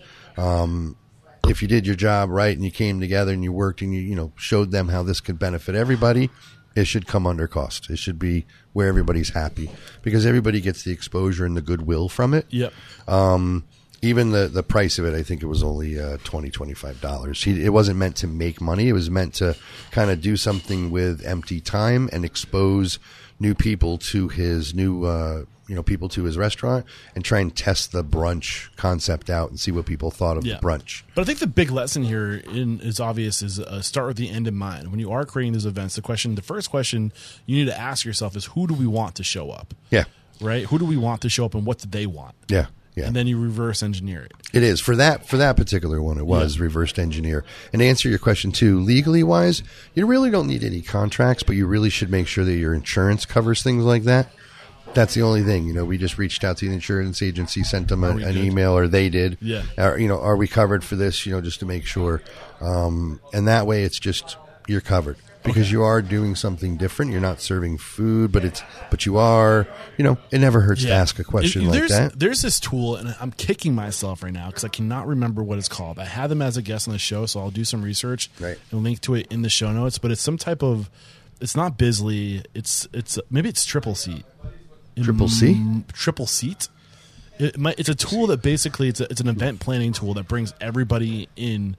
if you did your job right and you came together and you worked and you you know showed them how this could benefit everybody, it should come under cost. It should be where everybody's happy because everybody gets the exposure and the goodwill from it. yep Um, even the the price of it, I think it was only uh, twenty twenty five dollars. It wasn't meant to make money. It was meant to kind of do something with empty time and expose new people to his new. Uh, you know, people to his restaurant and try and test the brunch concept out and see what people thought of Yeah. the brunch. But I think the big lesson here in, is obvious is uh, start with the end in mind. When you are creating these events, the question, the first question you need to ask yourself is who do we want to show up? Yeah. Right? Who do we want to show up and what do they want? Yeah, yeah. And then you reverse engineer it. it is for that for that particular one. It was reversed engineer. And to answer your question too, legally wise, you really don't need any contracts, but you really should make sure that your insurance covers things like that. That's the only thing. You know, we just reached out to the insurance agency, sent them a, an good? email, or they did. Yeah. Are, you know, are we covered for this? You know, just to make sure. Um, and that way, it's just you're covered because you are doing something different. You're not serving food, but it's but you are. You know, it never hurts to ask a question It- like there's, that. There's this tool, and I'm kicking myself right now because I cannot remember what it's called. I had them as a guest on the show, so I'll do some research Right. and link to it in the show notes. But it's some type of, it's not Bisley. It's it's maybe it's Tripleseat. Triple C? Mm, Tripleseat. It might, it's a tool that basically it's a, it's an event planning tool that brings everybody in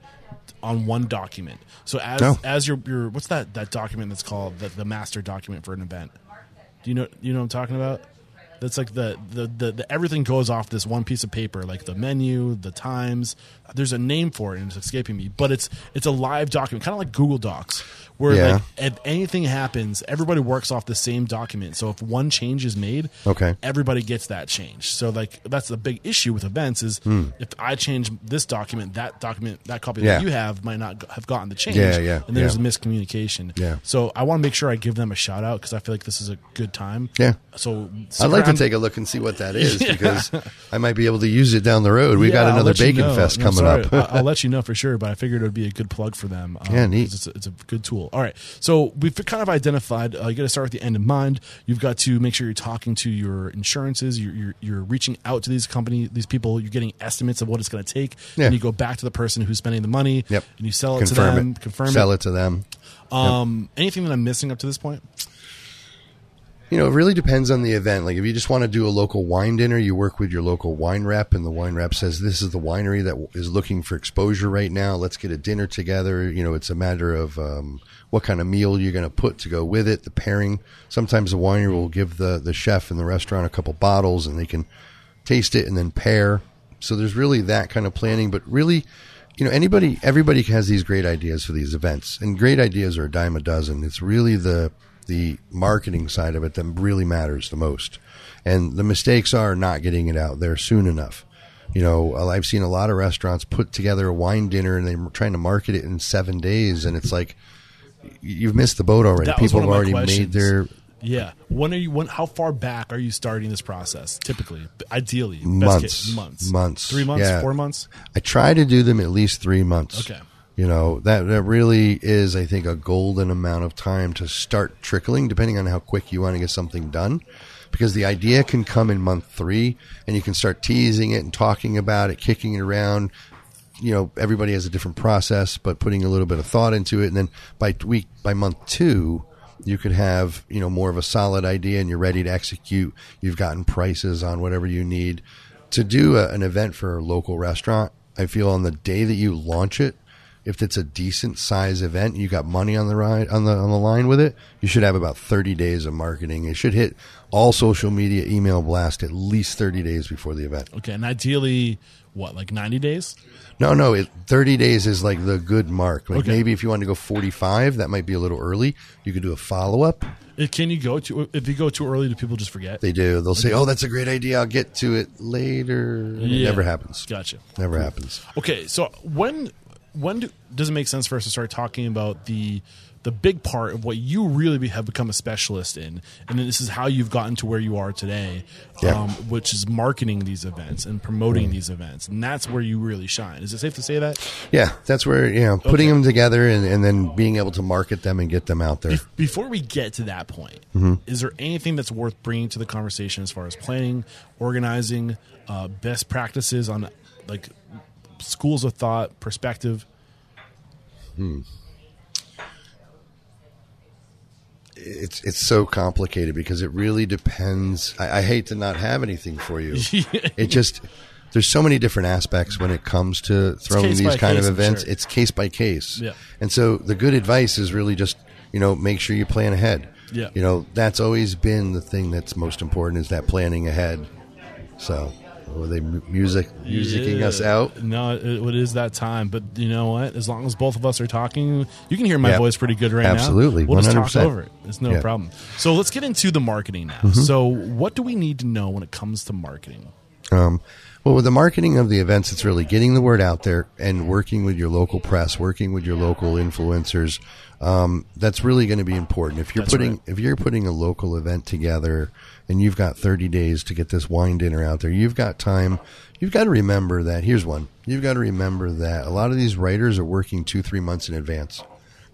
on one document. So as Oh. as your your what's that that document that's called the, the master document for an event? Do you know you know what I'm talking about? That's like the, the the the everything goes off this one piece of paper, like the menu, the times. There's a name for it, and it's escaping me. But it's it's a live document, kind of like Google Docs, where Yeah. like if anything happens, everybody works off the same document. So if one change is made, Okay. everybody gets that change. So like that's the big issue with events is hmm. if I change this document, that document, that copy. Yeah. that you have might not have gotten the change. Yeah, yeah, And there's yeah. a miscommunication. Yeah. So I want to make sure I give them a shout out because I feel like this is a good time. Yeah. So I'd like to take a look and see what that is because I might be able to use it down the road. We've got another let you Bacon know. Fest coming up. I'll let you know for sure, but I figured it would be a good plug for them. um, Yeah, neat. It's a, it's a good tool. All right, so we've kind of identified. Uh, you got to start with the end in mind. You've got to make sure you're talking to your insurances. You're you're, you're reaching out to these company, these people. You're getting estimates of what it's going to take. Yeah. And you go back to the person who's spending the money. Yep. And you sell it confirm to them. it. Confirm Sell it. it to them. Um, anything that I'm missing up to this point? You know, it really depends on the event. Like if you just want to do a local wine dinner, you work with your local wine rep, and the wine rep says, "This is the winery that is looking for exposure right now. Let's get a dinner together." You know, it's a matter of um, what kind of meal you're going to put to go with it, the pairing. Sometimes the winery will give the the chef in the restaurant a couple bottles, and they can taste it and then pair. So there's really that kind of planning, but really. You know, anybody, everybody has these great ideas for these events, and great ideas are a dime a dozen. It's really the the marketing side of it that really matters the most. And the mistakes are not getting it out there soon enough. You know, uh, I've seen a lot of restaurants put together a wine dinner and they're trying to market it in seven days, and it's like you've missed the boat already. People have already made their Yeah. When are you? When? How far back are you starting this process? Typically, ideally, best Months. case, months, Months. three months, Yeah. four months. I try to do them at least three months. Okay. You know, that, that really is, I think, a golden amount of time to start trickling, depending on how quick you want to get something done. Because the idea can come in month three and you can start teasing it and talking about it, kicking it around. You know, everybody has a different process, but putting a little bit of thought into it. And then by week, by month two, you could have, you know, more of a solid idea and you're ready to execute. You've gotten prices on whatever you need to do a, an event for a local restaurant. I feel on the day that you launch it, if it's a decent size event, you got money on the ride on the on the line with it, you should have about 30 days of marketing. It should hit all social media email blast at least 30 days before the event. Okay, and ideally, what like ninety days? No, no, it, 30 days is like the good mark. Like Okay. maybe if you want to go 45, that might be a little early. You could do a follow up. Eh, can you go to if you go too early? Do people just forget? They do. They'll say, "Oh, that's a great idea. I'll get to it later." And It never happens. Gotcha. Never happens. Okay, so when when do, does it make sense for us to start talking about the the big part of what you really be, have become a specialist in, and then this is how you've gotten to where you are today, Yeah. um, which is marketing these events and promoting these events, and that's where you really shine. Is it safe to say that? Yeah, that's where you know putting Okay. them together and, and then being able to market them and get them out there. Be- Before we get to that point, Mm-hmm. is there anything that's worth bringing to the conversation as far as planning, organizing, uh, best practices on like schools of thought, perspective? Hmm. it's it's so complicated because it really depends. I, I hate to not have anything for you. it just there's so many different aspects when it comes to throwing these kind case, of events. sure. It's case by case. Yeah. And so the good advice is really just you know make sure you plan ahead. Yeah. You know that's always been the thing that's most important is that planning ahead. So were they music musicking us out? No, it, it is that time. But you know what? As long as both of us are talking, you can hear my Yeah. voice pretty good right now. Absolutely. We'll just talk 100%. over it. It's no Yeah. Mm-hmm. problem. So let's get into the marketing now. So, what do we need to know when it comes to marketing? Um, well, with the marketing of the events, it's really getting the word out there and working with your local press, working with your local influencers. Um, that's really going to be important. If you're That's putting right. if you're putting a local event together and you've got 30 days to get this wine dinner out there, you've got time. You've got to remember that. Here's one. You've got to remember that a lot of these writers are working two, three months in advance.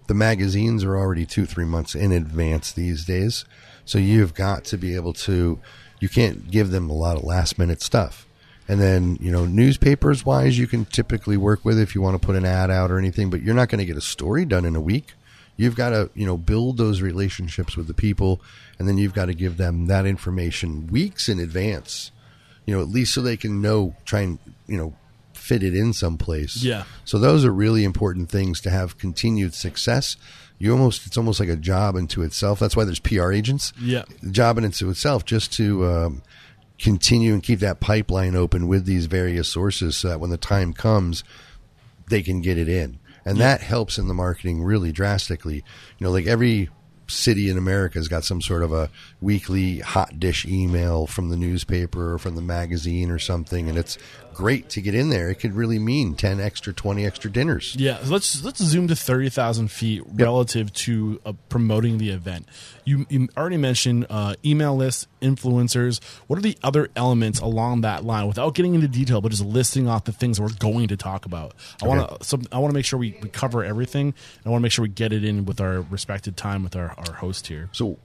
The magazines are already two, three months in advance these days. So you've got to be able to, you can't give them a lot of last minute stuff. And then, you know, newspapers wise, you can typically work with if you want to put an ad out or anything, but you're not going to get a story done in a week. You've got to, you know, build those relationships with the people, and then you've got to give them that information weeks in advance. you know, at least so they can know, try and, you know, fit it in someplace. Yeah. So those are really important things to have continued success. You almost, it's almost like a job into itself. That's why there's PR agents. Yeah. Job into itself just to, um, continue and keep that pipeline open with these various sources so that when the time comes, they can get it in. And that helps in the marketing really drastically. You know, like every city in America has got some sort of a weekly hot dish email from the newspaper or from the magazine or something. And it's great to get in there. It could really mean 10 extra, 20 extra dinners. Yeah, let's let's zoom to thirty thousand feet relative to uh, promoting the event. You, you already mentioned uh, email lists, influencers. What are the other elements along that line, without getting into detail, but just listing off the things we're going to talk about? I want to so I want to make sure we, we cover everything. And I want to make sure we get it in with our respected time with our, our host here. So,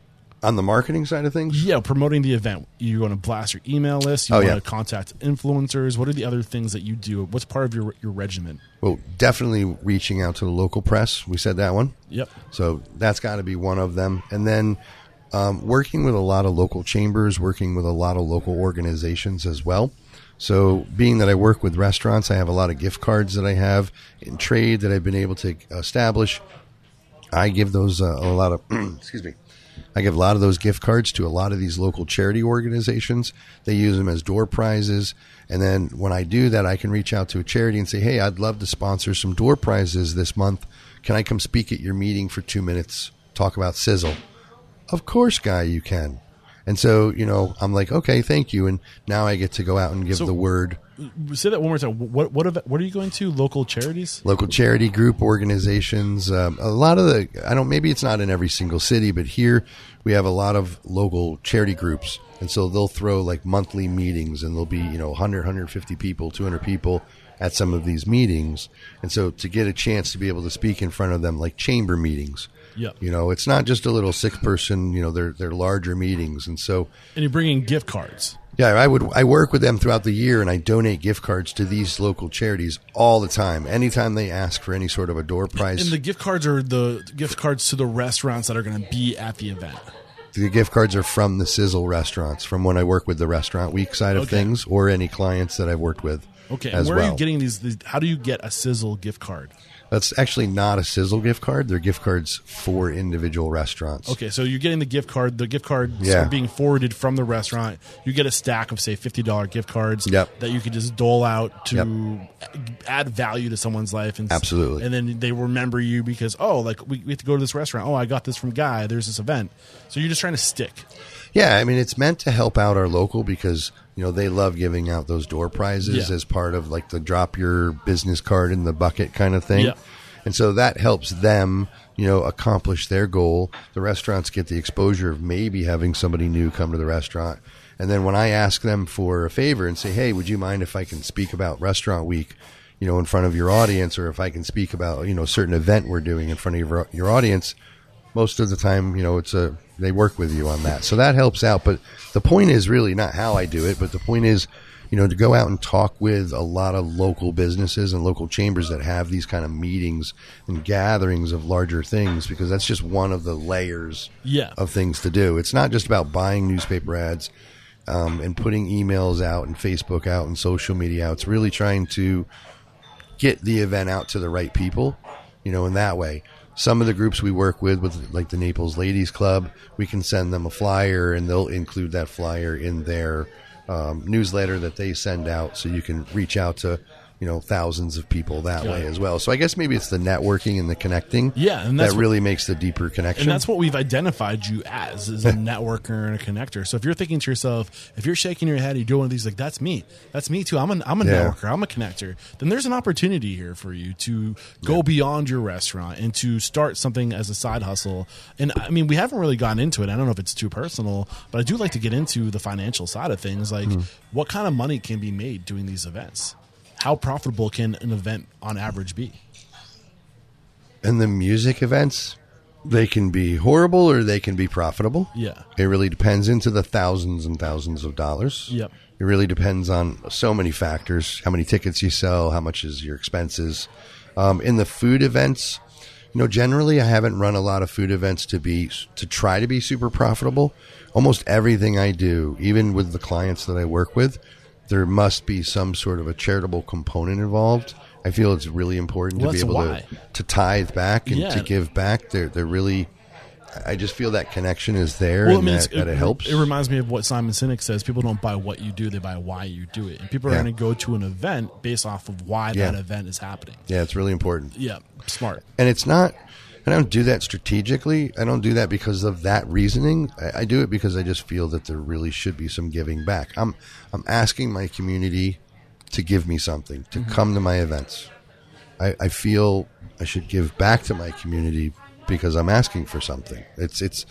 on the marketing side of things, Yeah, promoting the event. You want to blast your email list. You Oh, want yeah. to contact influencers. What are the other things that you do? What's part of your your regimen? well, definitely reaching out to the local press. We said that one. Yep. So that's got to be one of them. And then um, working with a lot of local chambers, working with a lot of local organizations as well. So, being that I work with restaurants, I have a lot of gift cards that I have in trade that I've been able to establish. I give those uh, a lot of, excuse me, I give a lot of those gift cards to a lot of these local charity organizations. They use them as door prizes. And then when I do that, I can reach out to a charity and say, Hey, I'd love to sponsor some door prizes this month. Can I come speak at your meeting for two minutes? Talk about sizzle. Of course, guy, you can. And so, you know, I'm like, okay, thank you. And now I get to go out and give So- the word. Say that one more time. What what event, what are you going to? Local charities? local charity group organizations. Um, a lot of the, I don't, maybe it's not in every single city, but here we have a lot of local charity groups. And so they'll throw like monthly meetings and there'll be, you know, 100, 150 people, 200 people at some of these meetings. And so to get a chance to be able to speak in front of them, like chamber meetings, Yep. you know, it's not just a little six person, you know, they're, they're larger meetings. And so, And you're bringing gift cards. Yeah, I would. I work with them throughout the year, and I donate gift cards to these local charities all the time. Anytime they ask for any sort of a door prize, And the gift cards are the gift cards to the restaurants that are going to be at the event. the gift cards are from the Sizzle restaurants, from when I work with the restaurant week side of Okay. things, or any clients that I've worked with. Okay. as And where well. are you getting these, these? How do you get a Sizzle gift card? That's actually not a Sizzle gift card. They're gift cards for individual restaurants. Okay, so you're getting the gift card. The gift cards Yeah. are being forwarded from the restaurant. You get a stack of say fifty dollar gift cards Yep. that you can just dole out to add value to someone's life. And Absolutely. and then they remember you because oh, like we, we have to go to this restaurant. Oh, I got this from Guy. There's this event. So you're just trying to stick. Yeah, I mean it's meant to help out our local because you know they love giving out those door prizes Yeah. as part of like the drop your business card in the bucket kind of thing. Yeah. And so that helps them, you know, accomplish their goal. The restaurants get the exposure of maybe having somebody new come to the restaurant. And then when I ask them for a favor and say, "Hey, would you mind if I can speak about restaurant week?" you know, in front of your audience or if I can speak about, you know, a certain event we're doing in front of your, your audience, most of the time, you know, it's a they work with you on that. So that helps out. But the point is really not how I do it, but the point is, you know, to go out and talk with a lot of local businesses and local chambers that have these kind of meetings and gatherings of larger things because that's just one of the layers Yeah. of things to do. It's not just about buying newspaper ads um, and putting emails out and Facebook out and social media out. It's really trying to get the event out to the right people, you know, in that way. Some of the groups we work with, with like the Naples Ladies Club, we can send them a flyer and they'll include that flyer in their um, newsletter that they send out so you can reach out to, you know, thousands of people that Got way as well. So I guess maybe it's the networking and the connecting Yeah, and that what- really makes the deeper connection. And that's what we've identified you as, is a networker and a connector. So if you're thinking to yourself, if you're shaking your head, you're doing one of these like, that's me. That's me too. I'm a, I'm a Yeah. networker. I'm a connector. Then there's an opportunity here for you to go beyond your restaurant and to start something as a side hustle. And I mean, we haven't really gotten into it. I don't know if it's too personal, but I do like to get into the financial side of things. Like Hmm. what kind of money can be made doing these events? How profitable can an event on average be? and the music events, they can be horrible or they can be profitable. Yeah. It really depends into the thousands and thousands of dollars. Yep. It really depends on so many factors: how many tickets you sell, how much is your expenses. Um, in the food events, you know, generally I haven't run a lot of food events to be to try to be super profitable. Almost everything I do, even with the clients that I work with, there must be some sort of a charitable component involved. I feel it's really important Well, to be able why. to, to tithe back and Yeah. to give back. They're they're really. I just feel that connection is there Well, I mean, that, that it, helps. It reminds me of what Simon Sinek says: people don't buy what you do; they buy why you do it. And people are Yeah. going to go to an event based off of why Yeah. that event is happening. yeah, it's really important. Yeah, smart. and it's not i don't do that strategically. I don't do that because of that reasoning. I, I do it because i just feel that there really should be some giving back. I'm i'm asking my community to give me something to mm-hmm. come to my events. I, I feel i should give back to my community because i'm asking for something. It's it's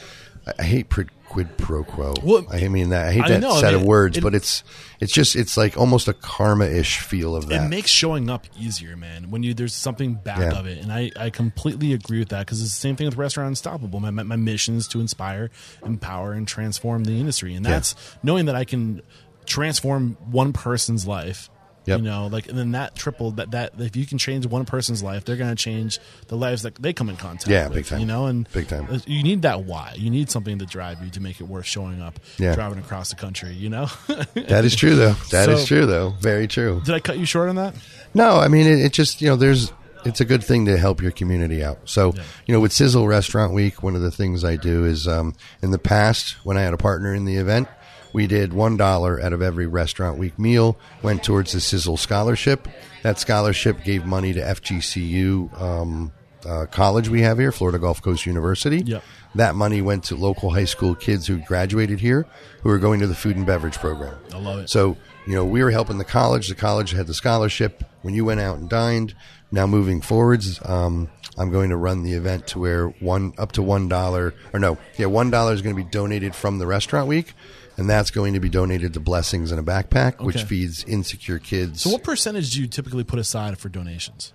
i, hate quid, quid pro quo Well, i mean that i hate I that know, I set mean, of words it- but it's it's just it's like almost a karma-ish feel of that It makes showing up easier, man. When you there's something back Yeah. of it, and I, I completely agree with that because it's the same thing with Restaurant Unstoppable. My, my, my mission is to inspire, empower, and transform the industry, and Yeah. that's knowing that I can transform one person's life. Yep. You know, like and then that triple that that if you can change one person's life, they're going to change the lives that they come in contact. Yeah, with, big time. You know, and Big time. You need that why. You need something to drive you to make it worth showing up. Yeah. driving across the country. You know. that is true though That is So- true though very true Did I cut you short on that? No, I mean it, it just you know there's it's a good thing to help your community out. So you know with Sizzle Restaurant Week, one of the things I do is um, in the past when I had a partner in the event, we did one dollar out of every Restaurant Week meal went towards the Sizzle scholarship. That scholarship gave money to FGCU um, uh, college we have here, Florida Gulf Coast University. Yep. That money went to local high school kids who graduated here who are going to the food and beverage program. I love it. So, you know, we were helping the college. The college had the scholarship. When you went out and dined, now moving forwards, um, I'm going to run the event to where one up to one dollar or no, yeah, one dollar is going to be donated from the restaurant week, and that's going to be donated to Blessings in a Backpack, which feeds insecure kids. So, what percentage do you typically put aside for donations?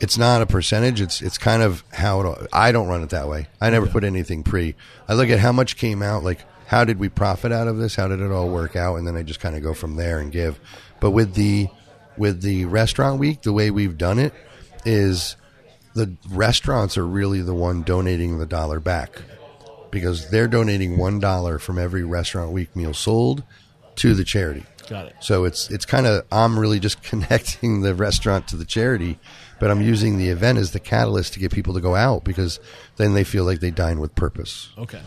it's not a percentage. It's it's kind of how it, I don't run it that way. I never put anything pre. I look at how much came out. Like how did we profit out of this? How did it all work out? And then I just kind of go from there and give. But with the with the restaurant week, the way we've done it is the restaurants are really the one donating the dollar back because they're donating one dollar from every restaurant week meal sold to the charity. Got it. So it's it's kind of I'm really just connecting the restaurant to the charity, but I'm using the event as the catalyst to get people to go out because then they feel like they dine with purpose. Okay.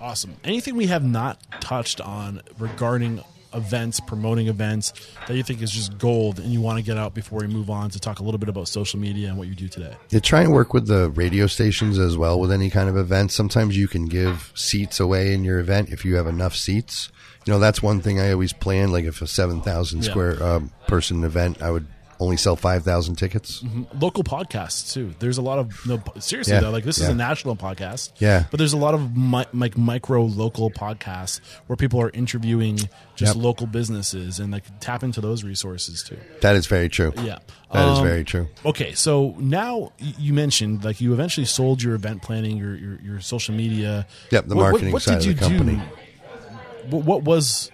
Awesome. Anything we have not touched on regarding events, promoting events that you think is just gold and you want to get out before we move on to talk a little bit about social media and what you do today? You try and work with the radio stations as well with any kind of event. Sometimes you can give seats away in your event if you have enough seats. You know, that's one thing I always plan. Like if a 7,000 Yeah. square um, person event, I would only sell 5,000 tickets. Local podcasts too. There's a lot of no seriously Yeah. though. Like this is a national podcast. Yeah. But there's a lot of mi- like micro local podcasts where people are interviewing just Yep. local businesses and like tap into those resources too. That is very true. Yeah. That is Um, very true. Okay, so now you mentioned like you eventually sold your event planning, your your, your social media. Yep, the marketing side of the company. Do? What, what was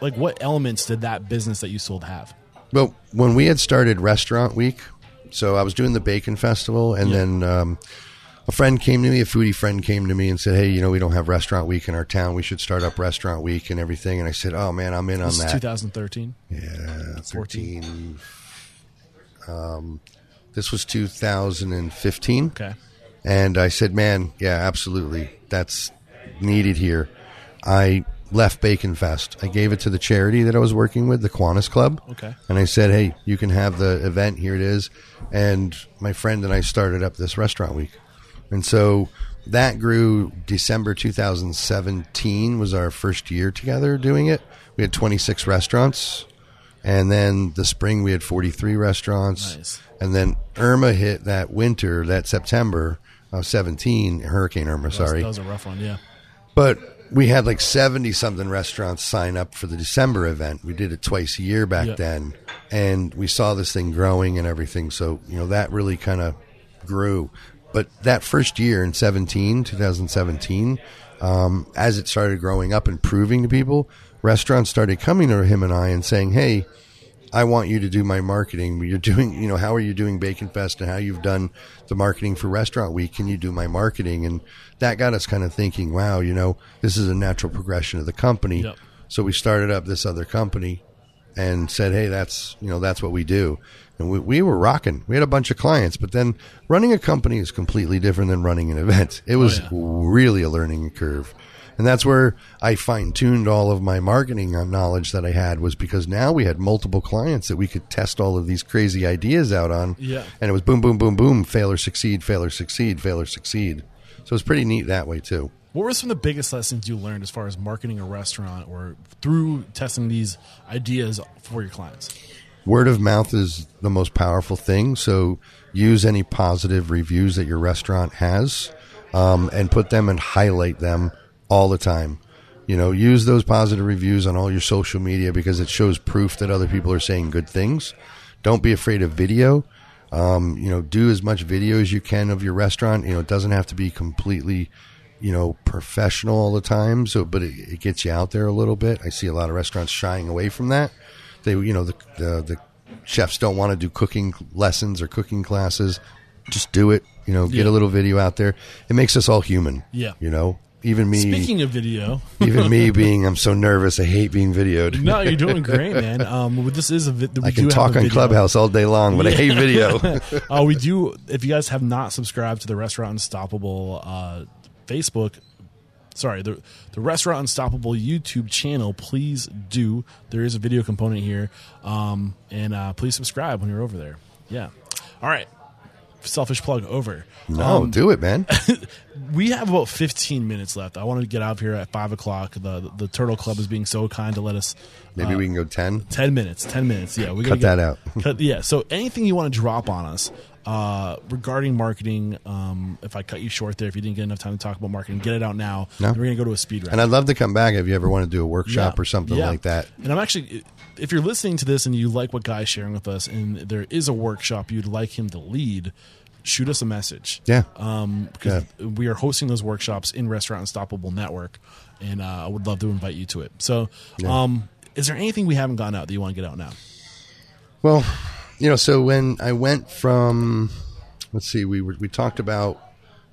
like what elements did that business that you sold have? Well, when we had started Restaurant Week, so I was doing the Bacon Festival, and then um, a friend came to me, a foodie friend came to me and said, "Hey, you know, we don't have Restaurant Week in our town. We should start up Restaurant Week and everything." And I said, "Oh man, I'm in on This that." 2013. Yeah, 14. 13. Um, this was 2015. Okay. And I said, man, yeah, absolutely. That's needed here. I left Bacon Fest. I gave it to the charity that I was working with, the Kiwanis Club. Okay. And I said, hey, you can have the event. Here it is. And my friend and I started up this restaurant week. And so that grew December 2017 was our first year together doing it. We had 26 restaurants. And then the spring we had 43 restaurants. Nice. And then Irma hit that winter, that September of 17, Hurricane Irma, That was- sorry. that was a rough one. Yeah. But we had like 70 something restaurants sign up for the December event. We did it twice a year back Yeah. then. And we saw this thing growing and everything. So, you know, that really kind of grew. But that first year in 17, 2017, um, as it started growing up and proving to people, restaurants started coming to him and I and saying, hey, I want you to do my marketing. You're doing, you know, how are you doing Bacon Fest and how you've done the marketing for Restaurant Week? Can you do my marketing? And that got us kind of thinking, wow, you know, this is a natural progression of the company. Yep. So we started up this other company and said, "Hey, that's you know that's what we do." And we, we were rocking. We had a bunch of clients, but then running a company is completely different than running an event. It oh, was yeah. really a learning curve. And that's where I fine tuned all of my marketing knowledge that I had was because now we had multiple clients that we could test all of these crazy ideas out on. Yeah. And it was boom, boom, boom, boom, fail or succeed, fail or succeed, fail or succeed. So it's pretty neat that way too. What were some of the biggest lessons you learned as far as marketing a restaurant or through testing these ideas for your clients? Word of mouth is the most powerful thing. So use any positive reviews that your restaurant has um, and put them and highlight them all the time. You know, use those positive reviews on all your social media because it shows proof that other people are saying good things. Don't be afraid of video. Um, you know, do as much video as you can of your restaurant. You know, it doesn't have to be completely, you know, professional all the time. So, but it, it gets you out there a little bit. I see a lot of restaurants shying away from that. They, you know, the the, the chefs don't want to do cooking lessons or cooking classes. Just do it. You know, get Yeah. a little video out there. It makes us all human. Yeah. You know, even me. Speaking of video, even me being, I'm so nervous. I hate being videoed. no, you're doing great, man. Um, this is a vi- we I can talk on. Clubhouse all day long, but I hate video. uh, we do. If you guys have not subscribed to the Restaurant Unstoppable uh, Facebook, sorry, the the Restaurant Unstoppable YouTube channel, please do. There is a video component here, um, and uh, please subscribe when you're over there. Yeah. All right. Selfish plug over. no, do it, man. We have about 15 minutes left. I want to get out of here at five o'clock. The the Turtle Club is being so kind to let us Maybe we can go 10. 10 minutes 10 minutes yeah we Cut that out. cut, yeah so anything you want to drop on us uh, regarding marketing um, if i cut you short there if you didn't get enough time to talk about marketing get it out now No. we're gonna go to a speed round And I'd love to come back if you ever want to do a workshop Yeah. or something Yeah. like that. and i'm actually if you're listening to this and you like what guy's sharing with us and there is a workshop you'd like him to lead shoot us a message Yeah. um, because we are hosting those workshops in Restaurant Unstoppable Network, and uh, I would love to invite you to it. So, um, is there anything we haven't gotten out that you want to get out now? Well, you know, so when I went from, let's see, we were, we talked about,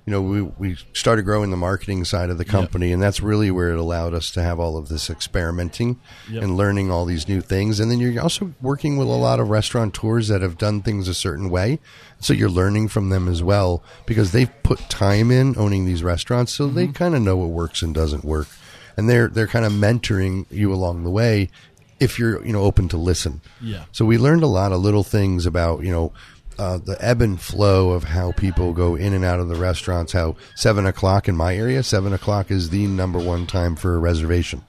you know, we, we started growing the marketing side of the company, and that's really where it allowed us to have all of this experimenting Yep. and learning all these new things. And then you're also working with a lot of restaurateurs that have done things a certain way. So you're learning from them as well because they've put time in owning these restaurants, so they mm-hmm. kind of know what works and doesn't work. And they're they're kind of mentoring you along the way if you're you know open to listen. Yeah. So we learned a lot of little things about, you know, uh, the ebb and flow of how people go in and out of the restaurants. How seven o'clock in my area, seven o'clock is the number one time for a reservation.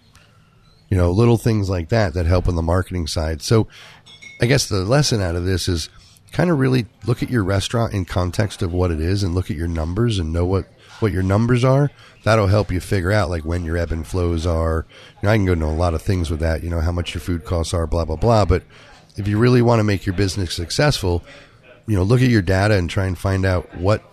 You know, little things like that that help on the marketing side. So I guess the lesson out of this is kind of really look at your restaurant in context of what it is and look at your numbers and know what, what your numbers are. That'll help you figure out like when your ebb and flows are. You know, I can go into a lot of things with that, you know, how much your food costs are, blah, blah, blah. But if you really want to make your business successful, you know, look at your data and try and find out what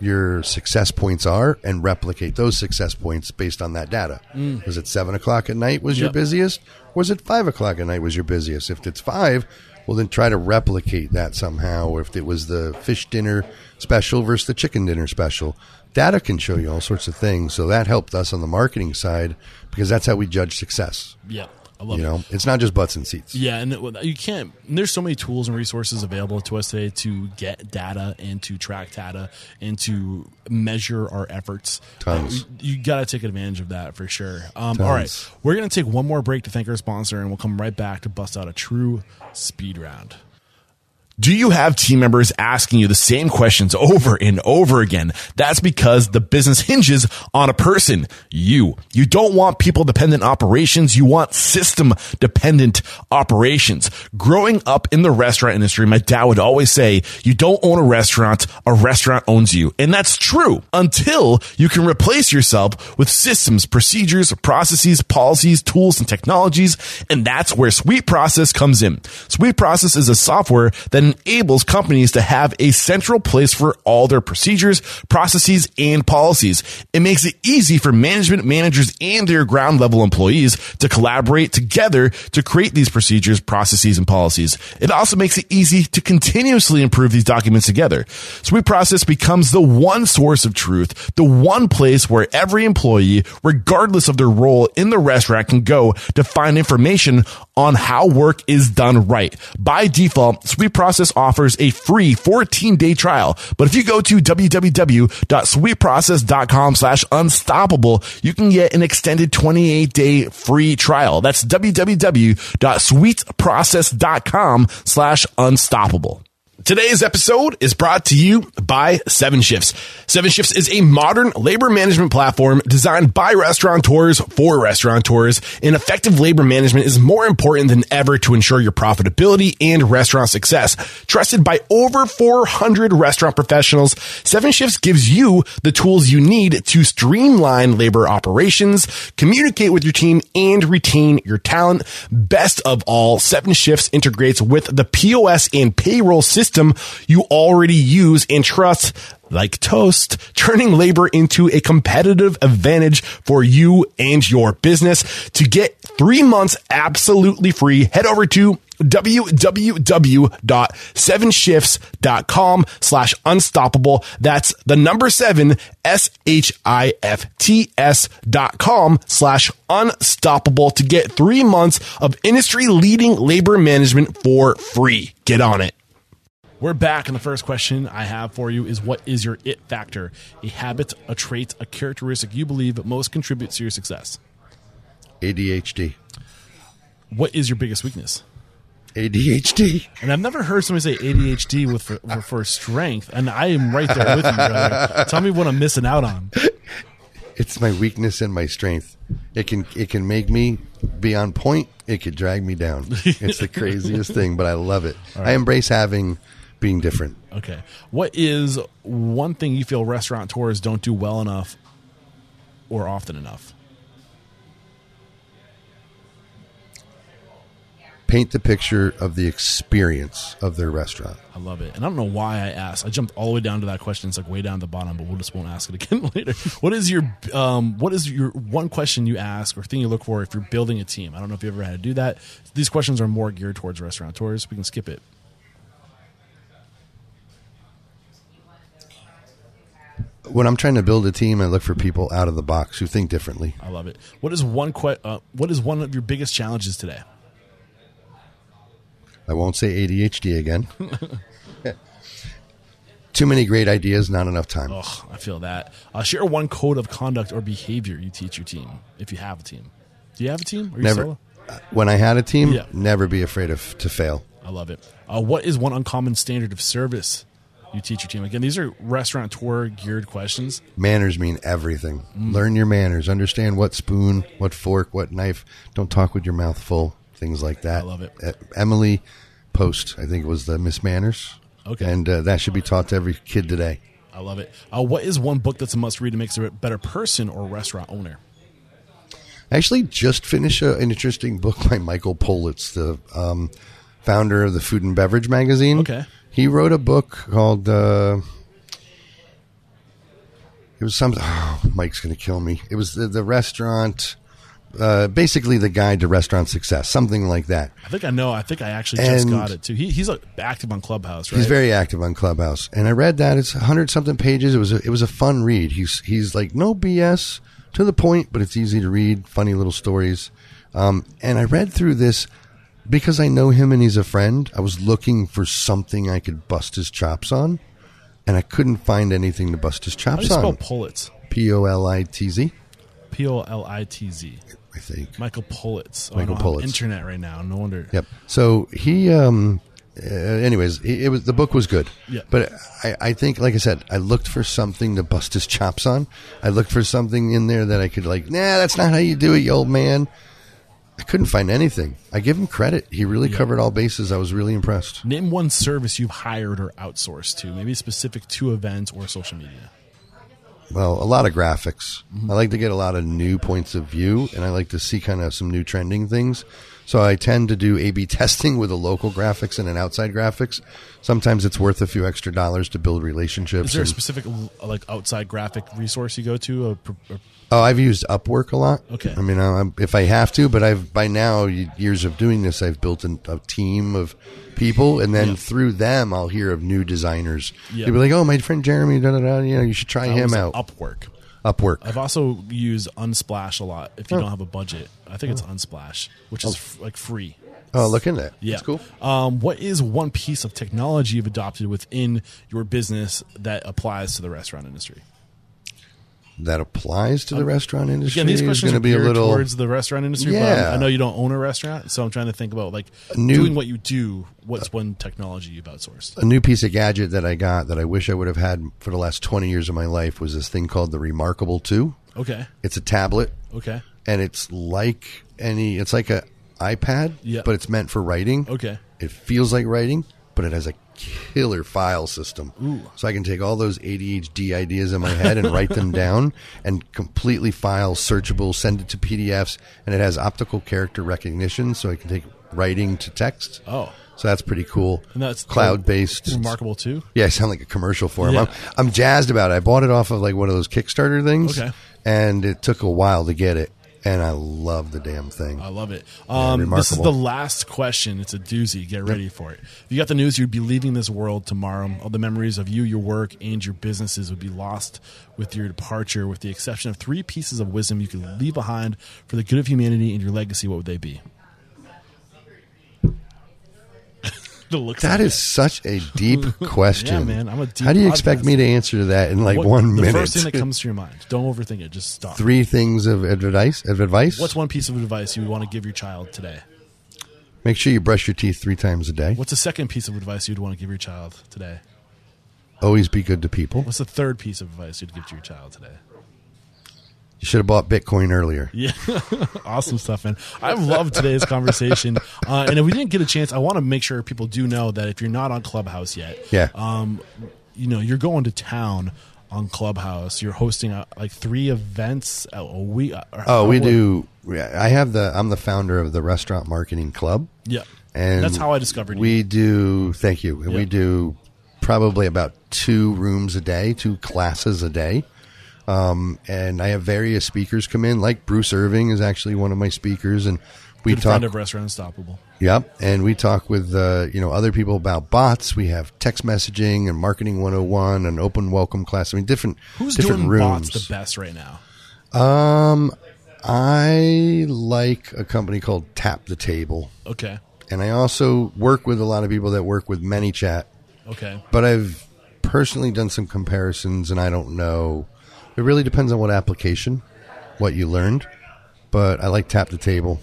your success points are and replicate those success points based on that data. Mm. Was it seven o'clock at night was your busiest? Was it five o'clock at night was your busiest? If it's five, well then try to replicate that somehow. If it was the fish dinner special versus the chicken dinner special, data can show you all sorts of things. So that helped us on the marketing side because that's how we judge success. Yeah, I love You it. know, it's not just butts and seats. Yeah, and you can't. and there's so many tools and resources available to us today to get data and to track data and to measure our efforts. Tons. Uh, you got to take advantage of that for sure. Um, all right, we're going to take one more break to thank our sponsor, and we'll come right back to bust out a true speed round. Do you have team members asking you the same questions over and over again? That's because the business hinges on a person, you. You don't want people dependent operations. You want system dependent operations. Growing up in the restaurant industry, my dad would always say, you don't own a restaurant, a restaurant owns you. And that's true until you can replace yourself with systems, procedures, processes, policies, tools, and technologies. And that's where Sweet Process comes in. Sweet Process is a software that enables companies to have a central place for all their procedures, processes, and policies. It makes it easy for management managers and their ground level employees to collaborate together to create these procedures, processes, and policies. It also makes it easy to continuously improve these documents together. Sweet Process becomes the one source of truth, the one place where every employee, regardless of their role in the restaurant, can go to find information on how work is done right. By default, Sweet Process offers a free 14 day trial. But if you go to www.sweetprocess.com slash unstoppable, you can get an extended 28 day free trial. That's www.sweetprocess.com slash unstoppable. Today's episode is brought to you by Seven Shifts. Seven Shifts is a modern labor management platform designed by restaurateurs for restaurateurs. And effective labor management is more important than ever to ensure your profitability and restaurant success. Trusted by over 400 restaurant professionals, Seven Shifts gives you the tools you need to streamline labor operations, communicate with your team, and retain your talent. Best of all, Seven Shifts integrates with the POS and payroll system you already use and trust like toast, turning labor into a competitive advantage for you and your business. To get three months absolutely free, head over to www.sevenshifts.com slash unstoppable. That's the number seven, S-H-I-F-T-S dot com slash unstoppable to get three months of industry leading labor management for free. Get on it. We're back, and the first question I have for you is What is your it factor? A habit, a trait, a characteristic you believe most contributes to your success? ADHD. What is your biggest weakness? ADHD. And I've never heard somebody say ADHD with for, for strength, and I am right there with you, brother. Tell me what I'm missing out on. It's my weakness and my strength. It can it can make me be on point. It could drag me down. It's the craziest thing, but I love it. I embrace having being different. Okay. What is one thing you feel restaurateurs don't do well enough or often enough? Paint the picture of the experience of their restaurant. I love it. And I don't know why I asked. I jumped all the way down to that question. It's like way down at the bottom, but we'll just won't ask it again later. What is your um, what is your one question you ask or thing you look for if you're building a team? I don't know if you ever had to do that. These questions are more geared towards restaurateurs. We can skip it. When I'm trying to build a team, I look for people out of the box who think differently. I love it. What is one que- uh, what is one of your biggest challenges today? I won't say ADHD again. Too many great ideas, not enough time. Oh, I feel that. Uh, share one code of conduct or behavior you teach your team if you have a team. Do you have a team? Never. solo? When I had a team, Yeah. never be afraid of to fail. I love it. Uh, what is one uncommon standard of service you teach your team? Again, these are restaurateur geared questions. Manners mean everything. Mm. Learn your manners. Understand what spoon, what fork, what knife. Don't talk with your mouth full. Things like that. I love it. Uh, Emily Post, I think, was the Miss Manners. Okay. And uh, that should be taught to every kid today. I love it. Uh, what is one book that's a must read to make you a better person or restaurant owner? I actually just finished a, an interesting book by Michael Politz, the um, founder of the Food and Beverage magazine. Okay. He wrote a book called. Uh, it was some. Oh, Mike's going to kill me. It was the, the restaurant. Uh, basically, the guide to restaurant success, something like that. I think I know. I think I actually just got it too. He, he's like active on Clubhouse, right? He's very active on Clubhouse, and I read that it's hundred something pages. It was a, it was a fun read. He's he's like no BS, to the point, but it's easy to read. Funny little stories, um, and I read through this because I know him and he's a friend. I was looking for something I could bust his chops on, and I couldn't find anything to bust his How do you chops spell on. Politz? P O L I T Z, P O L I T Z. I think. Michael Politz. Oh, Michael I Politz. Internet right now. No wonder. Yep. So he, um, uh, anyways, it, it was the book was good. Yeah. But I, I think, like I said, I looked for something to bust his chops on. I looked for something in there that I could like. Nah, that's not how you do it, you old man. I couldn't find anything. I give him credit. He really covered all bases. I was really impressed. Name one service you've hired or outsourced to, maybe specific to events or social media. well, a lot of graphics. Mm-hmm. I like to get a lot of new points of view, and I like to see kind of some new trending things. So I tend to do A/B testing with a local graphics and an outside graphics. Sometimes it's worth a few extra dollars to build relationships. Is there a specific like outside graphic resource you go to? A, a- Oh, I've used Upwork a lot. Okay. I mean, I, if I have to, but I've by now years of doing this, I've built an, a team of people, and then Yeah. through them, I'll hear of new designers. Yeah. They'll be like, "Oh, my friend Jeremy, da da da. You know, you should try I him out." Upwork. Upwork. I've also used Unsplash a lot. If you Oh. don't have a budget, I think it's Unsplash, which is f- like free. Oh, look at that. Yeah, That's cool. Um, what is one piece of technology you've adopted within your business that applies to the restaurant industry? That applies to the um, restaurant industry. Again, these questions going are to be a little. towards the restaurant industry. Yeah. But um, I know you don't own a restaurant, so I'm trying to think about like new- doing what you do. What's uh, one technology you've outsourced? a new piece of gadget that I got that I wish I would have had for the last 20 years of my life was this thing called the Remarkable 2. Okay, It's a tablet okay, and it's like any it's like a iPad, Yeah. but it's meant for writing. okay. It feels like writing, but it has a killer file system. So I can take all those ADHD ideas in my head and write them down and completely file searchable, send it to PDFs, and it has optical character recognition so I can take writing to text. Oh, So that's pretty cool. and that's cloud based. Remarkable too. Yeah, I sound like a commercial for him. Yeah. I'm, I'm jazzed about it. I bought it off of like one of those Kickstarter things. Okay. And it took a while to get it. And I love the damn thing. I love it. Um, this is the last question. It's a doozy. Get ready for it. If you got the news, you'd be leaving this world tomorrow. All the memories of you, your work, and your businesses would be lost with your departure, with the exception of three pieces of wisdom you could leave behind for the good of humanity and your legacy. What would they be? The looks That of is such a deep question. Yeah, man, I'm a deep How do you expect podcast. me to answer to that in like What- one the minute? first thing that comes to your mind. Don't overthink it. Just stop. Three things of advice. Of advice. What's one piece of advice you would want to give your child today? Make sure you brush your teeth three times a day. What's the second piece of advice you'd want to give your child today? Always be good to people. What's the third piece of advice you'd give to your child today? You should have bought Bitcoin earlier. Yeah, awesome stuff, man. I love today's conversation, uh, and if we didn't get a chance, I want to make sure people do know that if you're not on Clubhouse yet, Yeah. um, you know, you're going to town on Clubhouse. You're hosting uh like three events a week. or Oh, we do. I have the. I'm the founder of the Restaurant Marketing Club. Yeah, and that's how I discovered you. We do. Thank you. Yeah. we do probably about two rooms a day, two classes a day. Um, and I have various speakers come in, like Bruce Irving is actually one of my speakers, and we Good talk. friend of Restaurant Unstoppable. Yep, and we talk with uh, you know other people about bots. We have text messaging and marketing 101 and open welcome class. I mean, different Who's different doing rooms. bots the best right now? um, I like a company called Tap the Table, Okay, and I also work with a lot of people that work with ManyChat. okay, But I've personally done some comparisons, and I don't know. It really depends on what application, what you learned. But I like Tap the Table.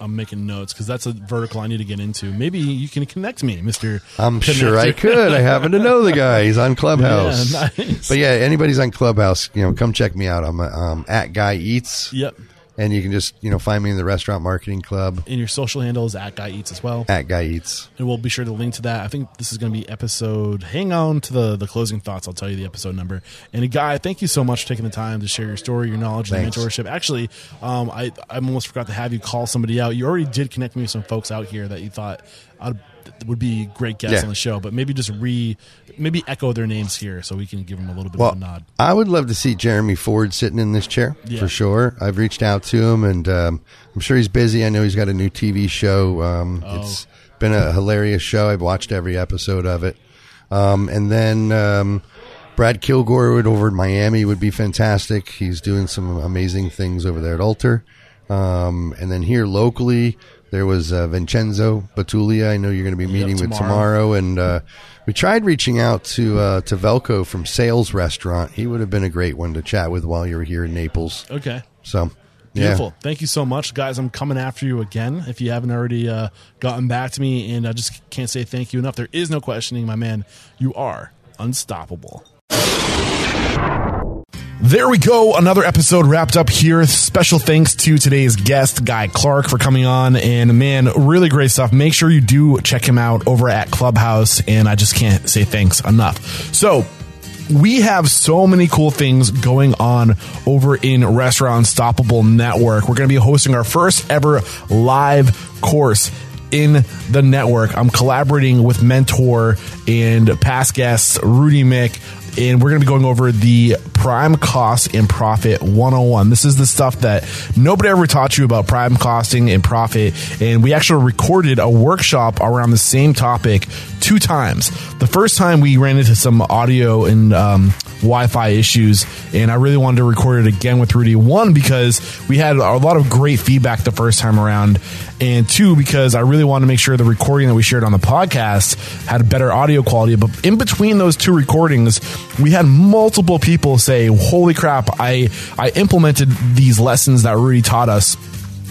I'm making notes because that's a vertical I need to get into. Maybe you can connect me, Mister. I'm sure I could. I happen to know the guy. He's on Clubhouse. Yeah, nice. But yeah, anybody's on Clubhouse, you know, come check me out. I'm um, at Guy Eats, Yep. And you can just you know find me in the Restaurant Marketing Club And your social handle is at Guy Eats as well. at Guy Eats. And we'll be sure to link to that. I think this is going to be episode. Hang on to the the closing thoughts. I'll tell you the episode number. And Guy, thank you so much for taking the time to share your story, your knowledge, and mentorship. Actually, um, I I almost forgot to have you call somebody out. You already did connect me with some folks out here that you thought I'd, would be great guests Yeah. on the show. But maybe just re maybe echo their names here so we can give them a little bit Well, of a nod. I would love to see Jeremy Ford sitting in this chair Yeah. for sure. I've reached out to him, and um, I'm sure he's busy. I know he's got a new TV show. Um, Oh. It's been a hilarious show. I've watched every episode of it. Um, and then um, Brad Kilgore would over in Miami would be fantastic. He's doing some amazing things over there at Alter. Um, and then here locally, there was uh, Vincenzo Betulia. I know you're going to be meeting with tomorrow. tomorrow, and uh, we tried reaching out to uh, to Veljko from Sails Restaurant. He would have been a great one to chat with while you were here in Naples. Okay. So, Beautiful. yeah, Thank you so much, guys. I'm coming after you again. If you haven't already uh, gotten back to me, and I just can't say thank you enough. There is no questioning, my man. You are unstoppable. There we go. Another episode wrapped up here. Special thanks to today's guest, Guy Clark, for coming on. And man, really great stuff. Make sure you do check him out over at Clubhouse. And I just can't say thanks enough. So, we have so many cool things going on over in Restaurant Unstoppable Network. We're going to be hosting our first ever live course in the network. I'm collaborating with mentor and past guests Rudy Miick and we're going to be going over the prime cost and profit 101. This is the stuff that nobody ever taught you about prime costing and profit. And we actually recorded a workshop around the same topic two times. The first time we ran into some audio and um, Wi Fi issues, and I really wanted to record it again with Rudy. One, because we had a lot of great feedback the first time around, and two, because I really wanted to make sure the recording that we shared on the podcast had better audio quality. But in between those two recordings, we had multiple people say, "Holy crap! I I implemented these lessons that Rudy taught us."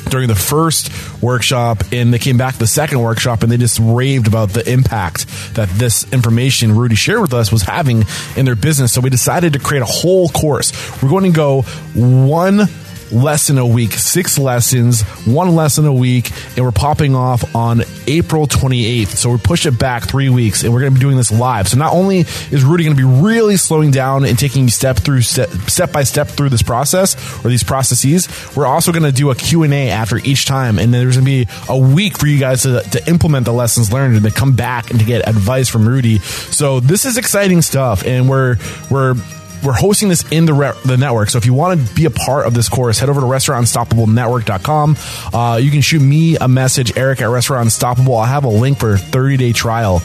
During the first workshop, and they came back the second workshop, and they just raved about the impact that this information Rudy shared with us was having in their business. So we decided to create a whole course. We're going to go one lesson a week, six lessons, one lesson a week, and we're popping off on April 28th. So we push it back three weeks, and we're going to be doing this live. So not only is Rudy going to be really slowing down and taking step through step, step by step through this process or these processes, we're also going to do a Q&A after each time, and there's going to be a week for you guys to, to implement the lessons learned and to come back and to get advice from Rudy. So this is exciting stuff, and we're we're we're hosting this in the re- the network. So if you want to be a part of this course, head over to restaurantunstoppablenetwork.com. Uh, you can shoot me a message, Eric at Restaurant Unstoppable. I have a link for 30 day trial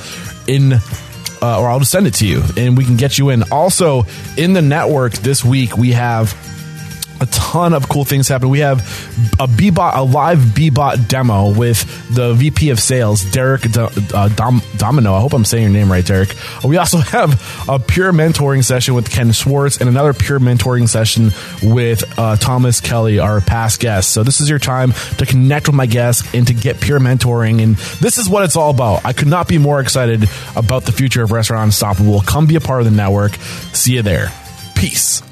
in. Uh, or I'll just send it to you and we can get you in. Also, in the network this week, we have a ton of cool things happen. We have a Bbot, a live Bbot demo with the VP of Sales, Derek uh, Dom, Domino. I hope I'm saying your name right, Derek. We also have a pure mentoring session with Ken Schwartz and another pure mentoring session with uh, Thomas Kelly, our past guest. So this is your time to connect with my guests and to get pure mentoring. And this is what it's all about. I could not be more excited about the future of Restaurant Unstoppable. Come be a part of the network. See you there. Peace.